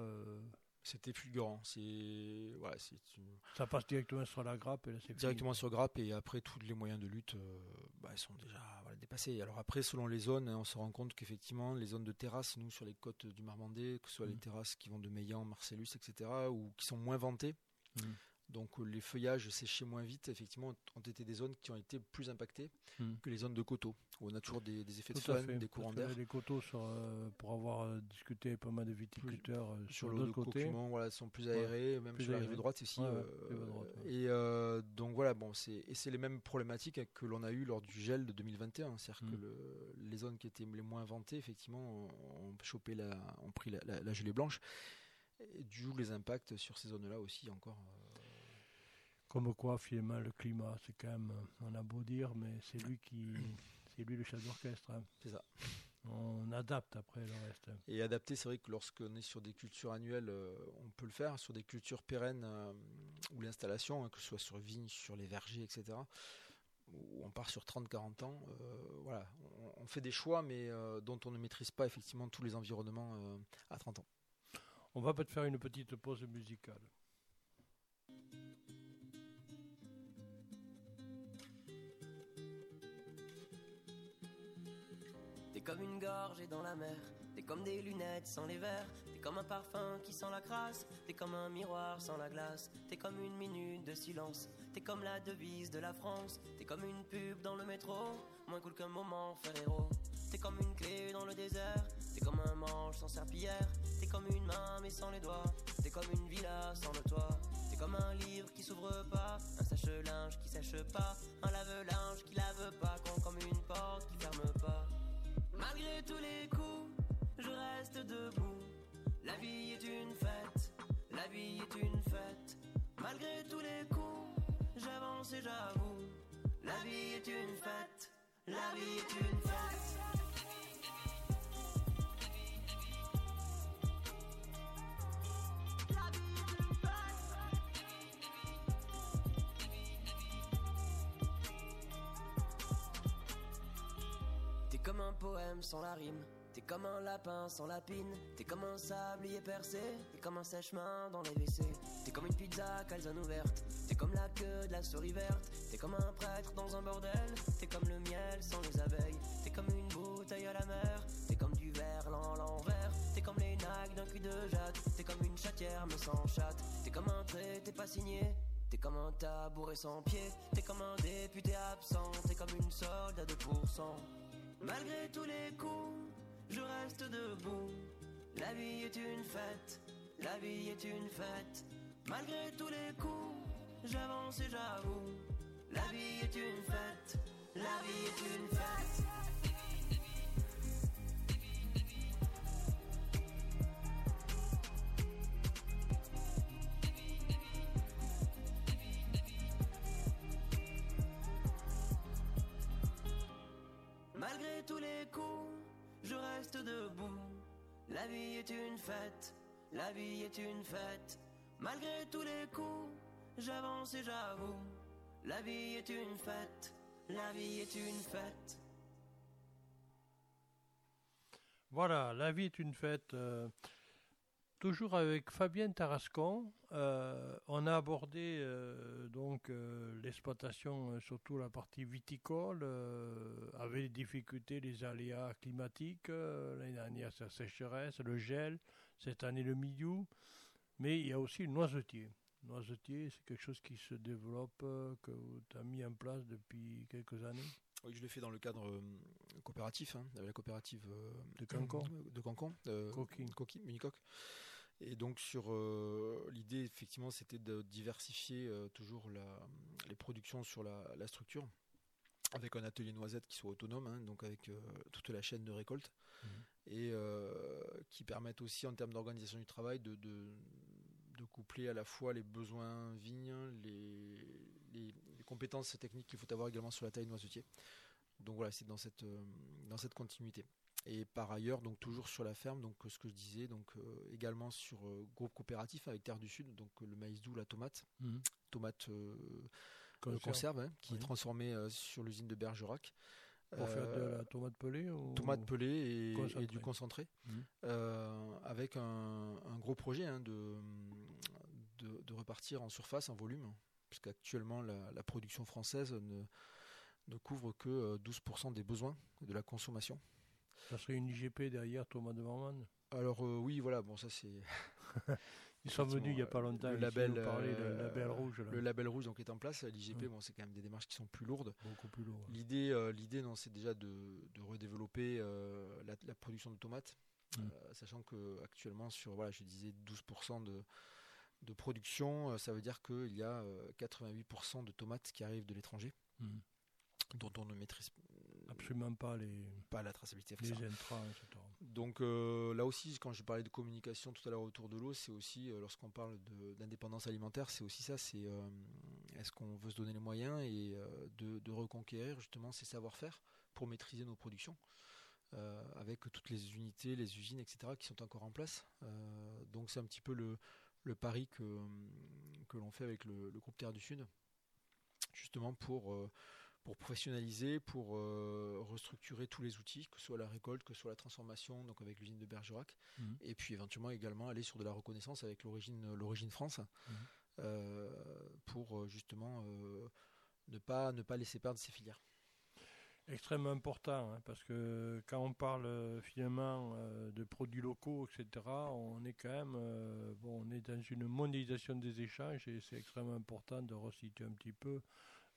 C'était fulgurant. C'est voilà, c'est une- ça passe directement sur la grappe et là c'est fini. directement sur grappe et après tous les moyens de lutte euh, bah, ils sont déjà voilà, dépassés. Alors après selon les zones, hein, on se rend compte qu'effectivement les zones de terrasse, nous sur les côtes du Marmandais, que ce soit les Mhm. terrasses qui vont de Meillan, Marcellus, etc., ou qui sont moins ventées, Mhm. Donc euh, les feuillages séchaient moins vite, effectivement ont été des zones qui ont été plus impactées Mhm. que les zones de coteaux, où on a toujours des, des effets de Tout fait. des courants d'air. Les coteaux, sur, euh, pour avoir euh, discuté avec pas mal de viticulteurs euh, Sur sur l'autre côté, voilà, sont plus aérés, même plus sur la rive droite aussi. Ouais, ouais, rive droite, ouais. Et donc voilà, bon, c'est et c'est les mêmes problématiques que l'on a eu lors du gel de 2021, c'est-à-dire que le- les zones qui étaient les moins vantées, effectivement, ont, chopé la, ont pris la, la- la gelée blanche. Du coup, les impacts sur ces zones-là aussi encore. Comme quoi finalement le climat, c'est quand même, on a beau dire, mais c'est lui qui, c'est lui le chef d'orchestre. hein. C'est ça. On adapte après le reste. Et adapté, c'est vrai que lorsqu'on est sur des cultures annuelles, euh, on peut le faire. Sur des cultures pérennes euh, ou l'installation, hein, que ce soit sur vignes, sur les vergers, etc., où on part sur 30-40 ans, euh, voilà, on, on fait des choix, mais dont on ne maîtrise pas effectivement tous les environnements à 30 ans. On va peut-être faire une petite pause musicale. Comme une gorgée dans la mer, t'es comme des lunettes sans les verres, t'es comme un parfum qui sent la crasse, t'es comme un miroir sans la glace, t'es comme une minute de silence, t'es comme la devise de la France, t'es comme une pub dans le métro, moins cool qu'un moment Ferrero. T'es comme une clé dans le désert, t'es comme un manche sans serpillière, t'es comme une main mais sans les doigts, t'es comme une villa sans le toit, t'es comme un livre qui s'ouvre pas, un sèche-linge qui sèche pas, un lave-linge qui lave pas, comme une porte qui ferme pas. Malgré tous les coups, je reste debout. La vie est une fête, la vie est une fête. Malgré tous les coups, j'avance et j'avoue. La vie est une fête, la vie est une fête. Comme un poème sans la rime. T'es comme un lapin sans lapine. T'es comme un sablier percé. T'es comme un sèche-main dans les WC. T'es comme une pizza calzone ouverte. T'es comme la queue de la souris verte. T'es comme un prêtre dans un bordel. T'es comme le miel sans les abeilles. T'es comme une bouteille à la mer. T'es comme du verre lent l'envers. T'es comme les nags d'un cul de jade. T'es comme une chatière mais sans chatte. T'es comme un trait, t'es pas signé. T'es comme un tabouret sans pied. T'es comme un député absent. T'es comme une solde à 2%. Malgré tous les coups, je reste debout. La vie est une fête, la vie est une fête. Malgré tous les coups, j'avance et j'avoue. La vie est une fête, la vie est une fête. Est une fête, la vie est une fête. Malgré tous les coups, j'avance et j'avoue. La vie est une fête, la vie est une fête. Voilà, la vie est une fête. euh, toujours avec Fabienne Tarascon, euh, on a abordé euh, donc euh, l'exploitation, surtout la partie viticole, avec les difficultés, les aléas climatiques. L'année dernière, c'est la sécheresse, le gel. Cette année, le milieu. Mais il y a aussi le noisetier. Le noisetier, c'est quelque chose qui se développe, que tu as mis en place depuis quelques années. Oui, je l'ai fait dans le cadre euh, coopératif, hein, avec la coopérative euh, De Cancon. de Cancon, euh, Coquille. Coquille, Unicoque. Et donc sur euh, l'idée, effectivement, c'était de diversifier euh, toujours la, les productions sur la, la structure, avec un atelier noisette qui soit autonome, hein, donc avec euh, toute la chaîne de récolte, Mhm. et qui permettent aussi en termes d'organisation du travail de, de, de coupler à la fois les besoins vignes, les, les, compétences techniques qu'il faut avoir également sur la taille noisetier. Donc voilà, c'est dans cette, dans cette continuité. Et par ailleurs, donc toujours sur la ferme, donc ce que je disais, donc également sur groupe coopératif avec Terre du Sud, donc le maïs doux, la tomate, mmh. tomate conserve, hein, qui est transformée sur l'usine de Bergerac. Pour faire de la tomate pelée ou... Tomate pelée et, du concentré. Mmh. Euh, avec un, gros projet hein, de, de, repartir en surface, en volume, puisqu'actuellement la, la production française ne, ne couvre que 12% euh, des besoins de la consommation. Ça serait une IGP derrière Tomate de Marmande Alors euh, oui, voilà, bon ça c'est... Ils sont venus il n'y a pas longtemps. Le label, le label rouge. Le label rouge donc est en place. L'IGP, bon, c'est quand même des démarches qui sont plus lourdes. Beaucoup plus lourdes. L'idée, euh, l'idée, non, c'est déjà de, de redévelopper euh, la, production de tomates, mm. euh, sachant que actuellement sur, voilà, je disais 12% de, de production, ça veut dire qu'il y a 88% de tomates qui arrivent de l'étranger. Mm. dont on ne maîtrise absolument pas les pas la traçabilité les intrants, etc. Donc euh, là aussi, quand je parlais de communication tout à l'heure autour de l'eau, c'est aussi euh, lorsqu'on parle d'indépendance alimentaire, c'est aussi ça. C'est euh, est-ce qu'on veut se donner les moyens et de, reconquérir justement ces savoir-faire pour maîtriser nos productions. avec toutes les unités, les usines, etc., qui sont encore en place. donc c'est un petit peu le, le pari que, que l'on fait avec le, le, groupe Terre du Sud, justement pour pour professionnaliser, pour euh, restructurer tous les outils, que ce soit la récolte, que ce soit la transformation, donc avec l'usine de Bergerac, mhm. et puis éventuellement également aller sur de la reconnaissance avec l'origine l'origine France, mhm. euh, pour euh, justement ne pas ne pas laisser perdre ces filières. Extrêmement important, hein, parce que quand on parle finalement de produits locaux, etc., on est quand même bon, on est dans une mondialisation des échanges et c'est extrêmement important de resituer un petit peu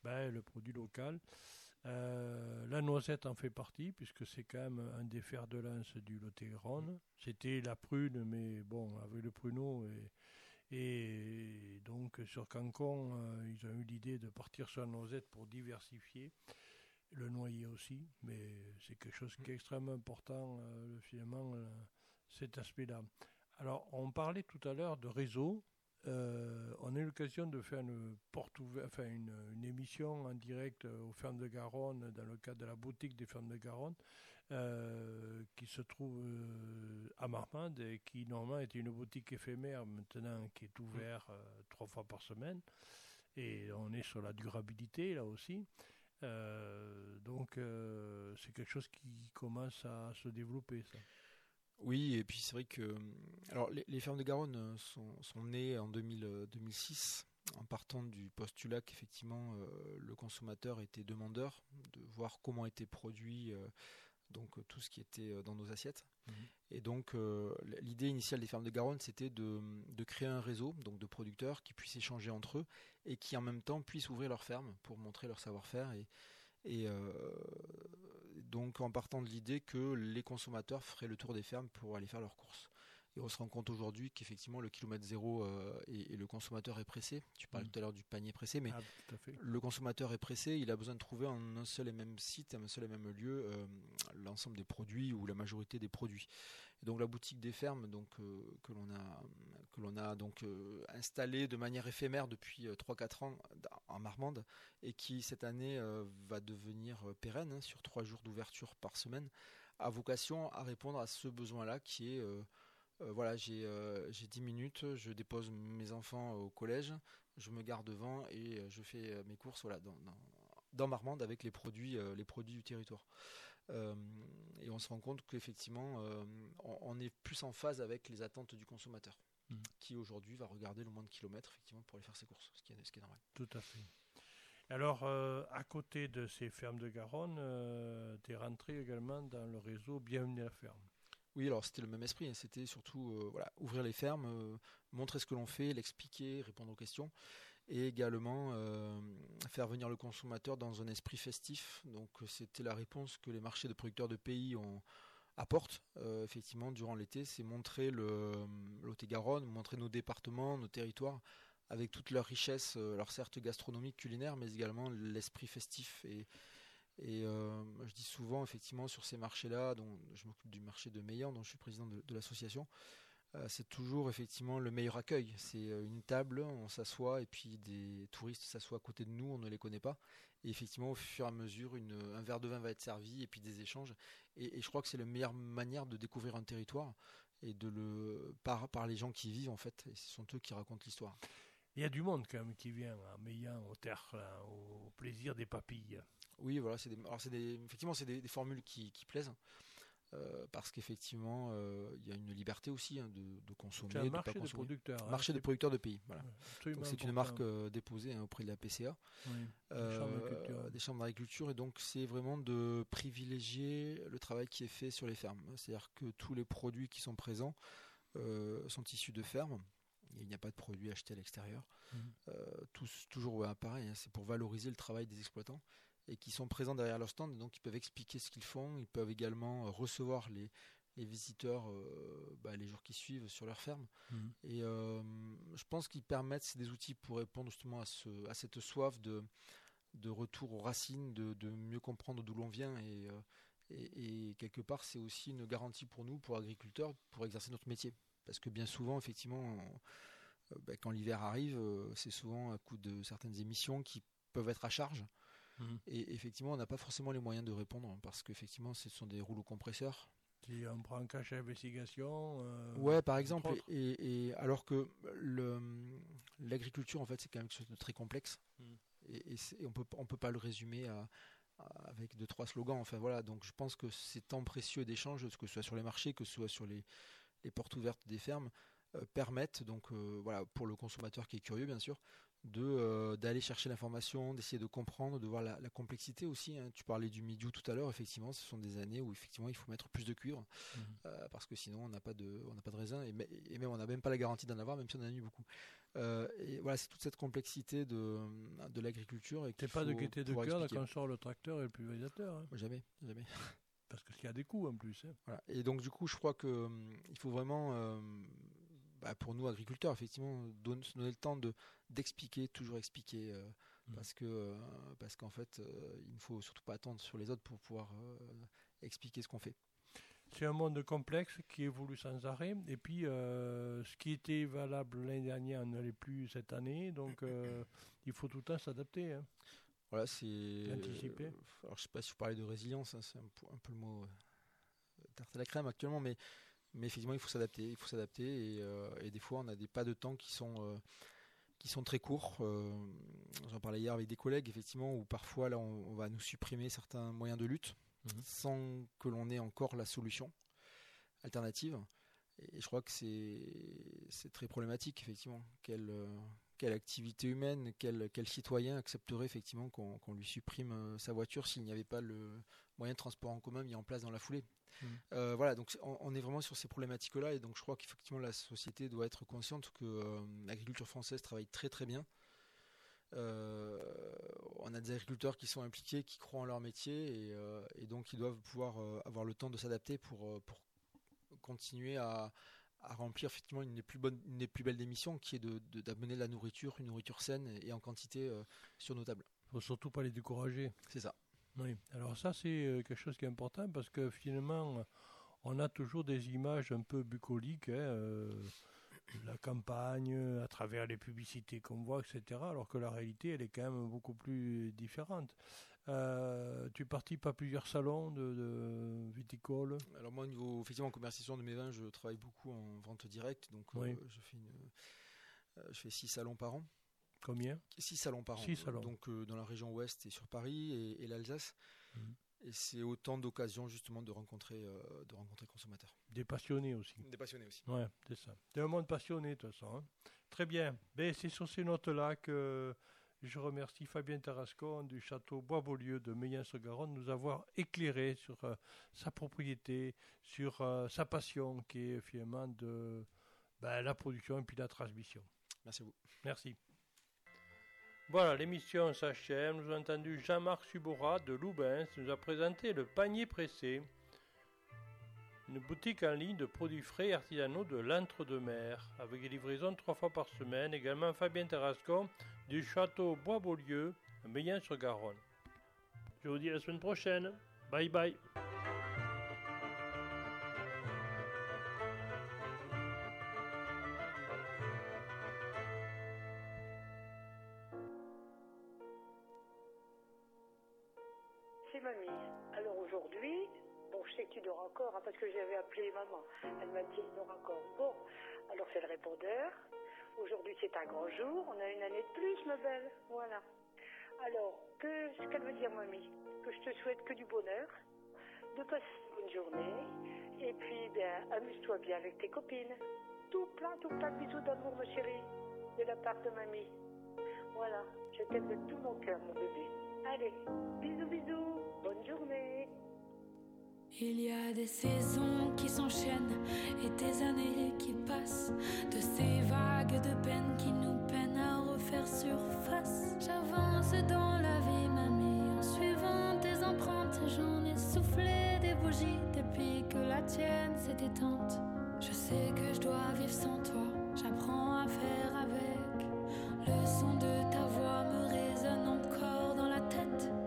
ben, le produit local. Euh, la noisette en fait partie, puisque c'est quand même un des fers de lance du Lot-et-Garonne. C'était la prune, mais bon, avec le pruneau. Et, donc, sur Cancon, euh, ils ont eu l'idée de partir sur la noisette pour diversifier. Le noyer aussi, mais c'est quelque chose qui est extrêmement important, euh, finalement, cet aspect-là. Alors, on parlait tout à l'heure de réseau. Euh, on a eu l'occasion de faire une, porte enfin une, émission en direct aux Fermes de Garonne, dans le cadre de la boutique des Fermes de Garonne, euh, qui se trouve euh, à Marmande et qui normalement était une boutique éphémère, maintenant qui est ouverte trois fois par semaine. Et on est sur la durabilité là aussi. donc c'est quelque chose qui commence à se développer. Ça. Oui, et puis c'est vrai que alors les, fermes de Garonne euh, sont, nées en 2006 euh, en partant du postulat qu'effectivement euh, le consommateur était demandeur de voir comment était produit donc tout ce qui était dans nos assiettes. Mmh. Et donc l'idée initiale des fermes de Garonne, c'était de, créer un réseau donc de producteurs qui puissent échanger entre eux et qui en même temps puissent ouvrir leurs fermes pour montrer leur savoir-faire et, et donc en partant de l'idée que les consommateurs feraient le tour des fermes pour aller faire leurs courses. Et on se rend compte aujourd'hui qu'effectivement le kilomètre zéro euh, et, le consommateur est pressé. Tu parlais mm. tout à l'heure du panier pressé, mais ah, le consommateur est pressé. Il a besoin de trouver en un seul et même site, un seul et même lieu, euh, l'ensemble des produits ou la majorité des produits. Donc la boutique des fermes, donc euh, que l'on a a donc installée de manière éphémère depuis 3-4 ans en Marmande et qui cette année va devenir pérenne hein, sur trois jours d'ouverture par semaine, a vocation à répondre à ce besoin-là qui est euh, voilà, j'ai euh, j'ai 10 minutes, je dépose mes enfants au collège, je me garde devant et euh, je fais mes courses voilà, dans, dans, Marmande avec les produits, les produits du territoire. Et on se rend compte qu'effectivement, on, est plus en phase avec les attentes du consommateur, mmh. qui aujourd'hui va regarder le moins de kilomètres effectivement pour aller faire ses courses, ce qui est, ce qui est normal. Tout à fait. Alors, à côté de ces fermes de Garonne, tu es rentré également dans le réseau Bienvenue à la ferme. Oui, alors c'était le même esprit. Hein. C'était surtout euh, voilà, ouvrir les fermes, euh, montrer ce que l'on fait, l'expliquer, répondre aux questions, et également euh, faire venir le consommateur dans un esprit festif. Donc c'était la réponse que les marchés de producteurs de pays apportent effectivement durant l'été, c'est montrer le Lot-et-Garonne, montrer nos départements, nos territoires avec toute leur richesse, leur certes gastronomique, culinaire, mais également l'esprit festif et et euh, je dis souvent, effectivement, sur ces marchés-là, dont je m'occupe du marché de Meillan, dont je suis président de, l'association, euh, c'est toujours effectivement le meilleur accueil. C'est euh, une table, on s'assoit et puis des touristes s'assoient à côté de nous, on ne les connaît pas. Et effectivement, au fur et à mesure, un verre de vin va être servi et puis des échanges. Et, je crois que c'est la meilleure manière de découvrir un territoire et de le par, par les gens qui y vivent en fait. Et ce sont eux qui racontent l'histoire. Il y a du monde quand même qui vient à Meillan, au terre, au plaisir des papilles. Oui, voilà, c'est alors c'est des, effectivement c'est des, formules qui, qui plaisent. Euh, parce qu'effectivement, euh, il y a une liberté aussi hein, de, consommer, de marché pas consommer. de producteurs. Hein, marché de producteurs de pays. Voilà. c'est une marque euh, déposée hein, auprès de la PCA, des chambres d'agriculture, et donc c'est vraiment de privilégier le travail qui est fait sur les fermes. C'est-à-dire que tous les produits qui sont présents sont issus de fermes. Il n'y a pas de produits achetés à l'extérieur. Mmh. tous, toujours pareil, c'est pour valoriser le travail des exploitants et qui sont présents derrière leur stand, donc ils peuvent expliquer ce qu'ils font, ils peuvent également euh, recevoir les, les visiteurs euh, bah, les jours qui suivent sur leur ferme. Mhm. Et euh, je pense qu'ils permettent, c'est des outils pour répondre justement à, ce, à cette soif de, de retour aux racines, de, de mieux comprendre d'où l'on vient. Et, et, quelque part, c'est aussi une garantie pour nous, pour agriculteurs, pour exercer notre métier. Parce que bien souvent, effectivement, bah, quand l'hiver arrive, c'est souvent à coup de certaines émissions qui peuvent être à charge. Mhm. Et effectivement, on n'a pas forcément les moyens de répondre parce qu'effectivement, ce sont des rouleaux compresseurs. Si on prend un cachet d'investigation. Euh, ouais, par exemple. Et, alors que l'agriculture, en fait, c'est quand même quelque chose de très complexe. Mhm. Et, on peut, on peut pas le résumer avec deux trois slogans. Enfin voilà. Donc je pense que c'est tant précieux d'échanges, que ce soit sur les marchés, que ce soit sur les, les portes ouvertes des fermes, euh, permettent donc euh, voilà pour le consommateur qui est curieux bien sûr de euh, d'aller chercher l'information, d'essayer de comprendre, de voir la, complexité aussi. Hein. Tu parlais du Midiou tout à l'heure. Effectivement, ce sont des années où effectivement il faut mettre plus de cuivre mhm. euh, parce que sinon on n'a pas de on n'a pas de raisin et, même on n'a même pas la garantie d'en avoir, même si on en a eu beaucoup. Euh, et voilà, c'est toute cette complexité de de l'agriculture. Et pas de gaieté de cœur quand on sort le tracteur et le pulvérisateur. Hein. Jamais, jamais. Parce qu'il y a des coûts en plus. Hein. Et donc du coup, je crois que hum, il faut vraiment bah, pour nous agriculteurs, effectivement, donner, donner le temps de d'expliquer, toujours expliquer, euh, mm. parce que euh, parce qu'en fait, euh, il ne faut surtout pas attendre sur les autres pour pouvoir expliquer ce qu'on fait. C'est un monde complexe qui évolue sans arrêt. Et puis, ce qui était valable l'année dernière ne l'est plus cette année. Donc, il faut tout le temps s'adapter. Hein. Voilà, c'est. Anticiper. alors, je sais pas si vous parlez de résilience, hein, c'est un, un, peu le mot tarte à la crème actuellement, mais mais effectivement, il faut s'adapter. Il faut s'adapter et, euh, des fois, on a des pas de temps qui sont euh, qui sont très courts. Euh, j'en parlais hier avec des collègues, effectivement, où parfois là, on, va nous supprimer certains moyens de lutte mhm. sans que l'on ait encore la solution alternative. Et je crois que c'est très problématique, effectivement. Quelle, quelle activité humaine, quel, quel citoyen accepterait effectivement qu'on lui supprime sa voiture s'il n'y avait pas le moyen de transport en commun mis en place dans la foulée Mm. Euh, voilà, donc on, est vraiment sur ces problématiques-là et donc je crois qu'effectivement la société doit être consciente que euh, l'agriculture française travaille très très bien. Euh, on a des agriculteurs qui sont impliqués, qui croient en leur métier et, donc ils doivent pouvoir avoir le temps de s'adapter pour, pour continuer à, remplir effectivement une des plus bonnes, une des plus belles démissions qui est d'amener de, la nourriture, une nourriture saine et, en quantité sur nos tables. Il faut surtout pas les décourager. C'est ça. Oui, alors ça c'est euh, quelque chose qui est important parce que finalement on a toujours des images un peu bucoliques, hein, euh, la campagne, à travers les publicités qu'on voit, etc. Alors que la réalité elle est quand même beaucoup plus différente. Euh, tu participes à plusieurs salons de, de, viticole Alors moi au niveau effectivement commercialisation de mes vins, je travaille beaucoup en vente directe, donc je fais je fais six salons par an. Combien? Six salons par an. Six salons. Donc euh, dans la région ouest et sur Paris et, l'Alsace. Mhm. Et c'est autant d'occasions justement de rencontrer, euh, de rencontrer consommateurs. Des passionnés aussi. Des passionnés aussi. Ouais, c'est ça. C'est un monde passionné de toute façon. Hein. Très bien. Ben, c'est sur ces notes-là que je remercie Fabien Tarascon du château Bois-Beaulieu de Meillan-sur-Garonne de nous avoir éclairé sur euh, sa propriété, sur sa passion qui est finalement de ben, la production et puis la transmission. Merci à vous. Merci. Voilà, l'émission s'achève. Nous avons entendu Jean-Marc Subora de Loubens nous a présenté le panier pressé, une boutique en ligne de produits frais et artisanaux de l'Entre-deux-Mer, avec des livraisons trois fois par semaine. Également Fabien Terrascon du château Bois-Beaulieu, Meillen-sur-Garonne. Je vous dis à la semaine prochaine. Bye bye. C'est mamie. Alors aujourd'hui, bon, je sais que tu dors encore, hein, parce que j'avais appelé maman. Elle m'a dit, il dort encore. Bon, alors c'est le répondeur. Aujourd'hui, c'est un grand jour. On a une année de plus, ma belle. Voilà. Alors, que, ce qu'elle veut dire, mamie, que je te souhaite que du bonheur, de passer une journée, et puis, bien, amuse-toi bien avec tes copines. Tout plein, tout plein de bisous d'amour, ma chérie, de la part de mamie. Voilà, je t'aime de tout mon cœur, mon bébé. Allez, bisous, bisous, bonne journée. Il y a des saisons qui s'enchaînent et des années qui passent, de ces vagues de peine qui nous peinent à refaire surface. J'avance dans la vie, mamie, en suivant tes empreintes. J'en ai soufflé des bougies depuis que la tienne s'est éteinte. Je sais que je dois vivre sans toi, j'apprends à faire avec. Le son de ta voix me résonne encore dans la tête.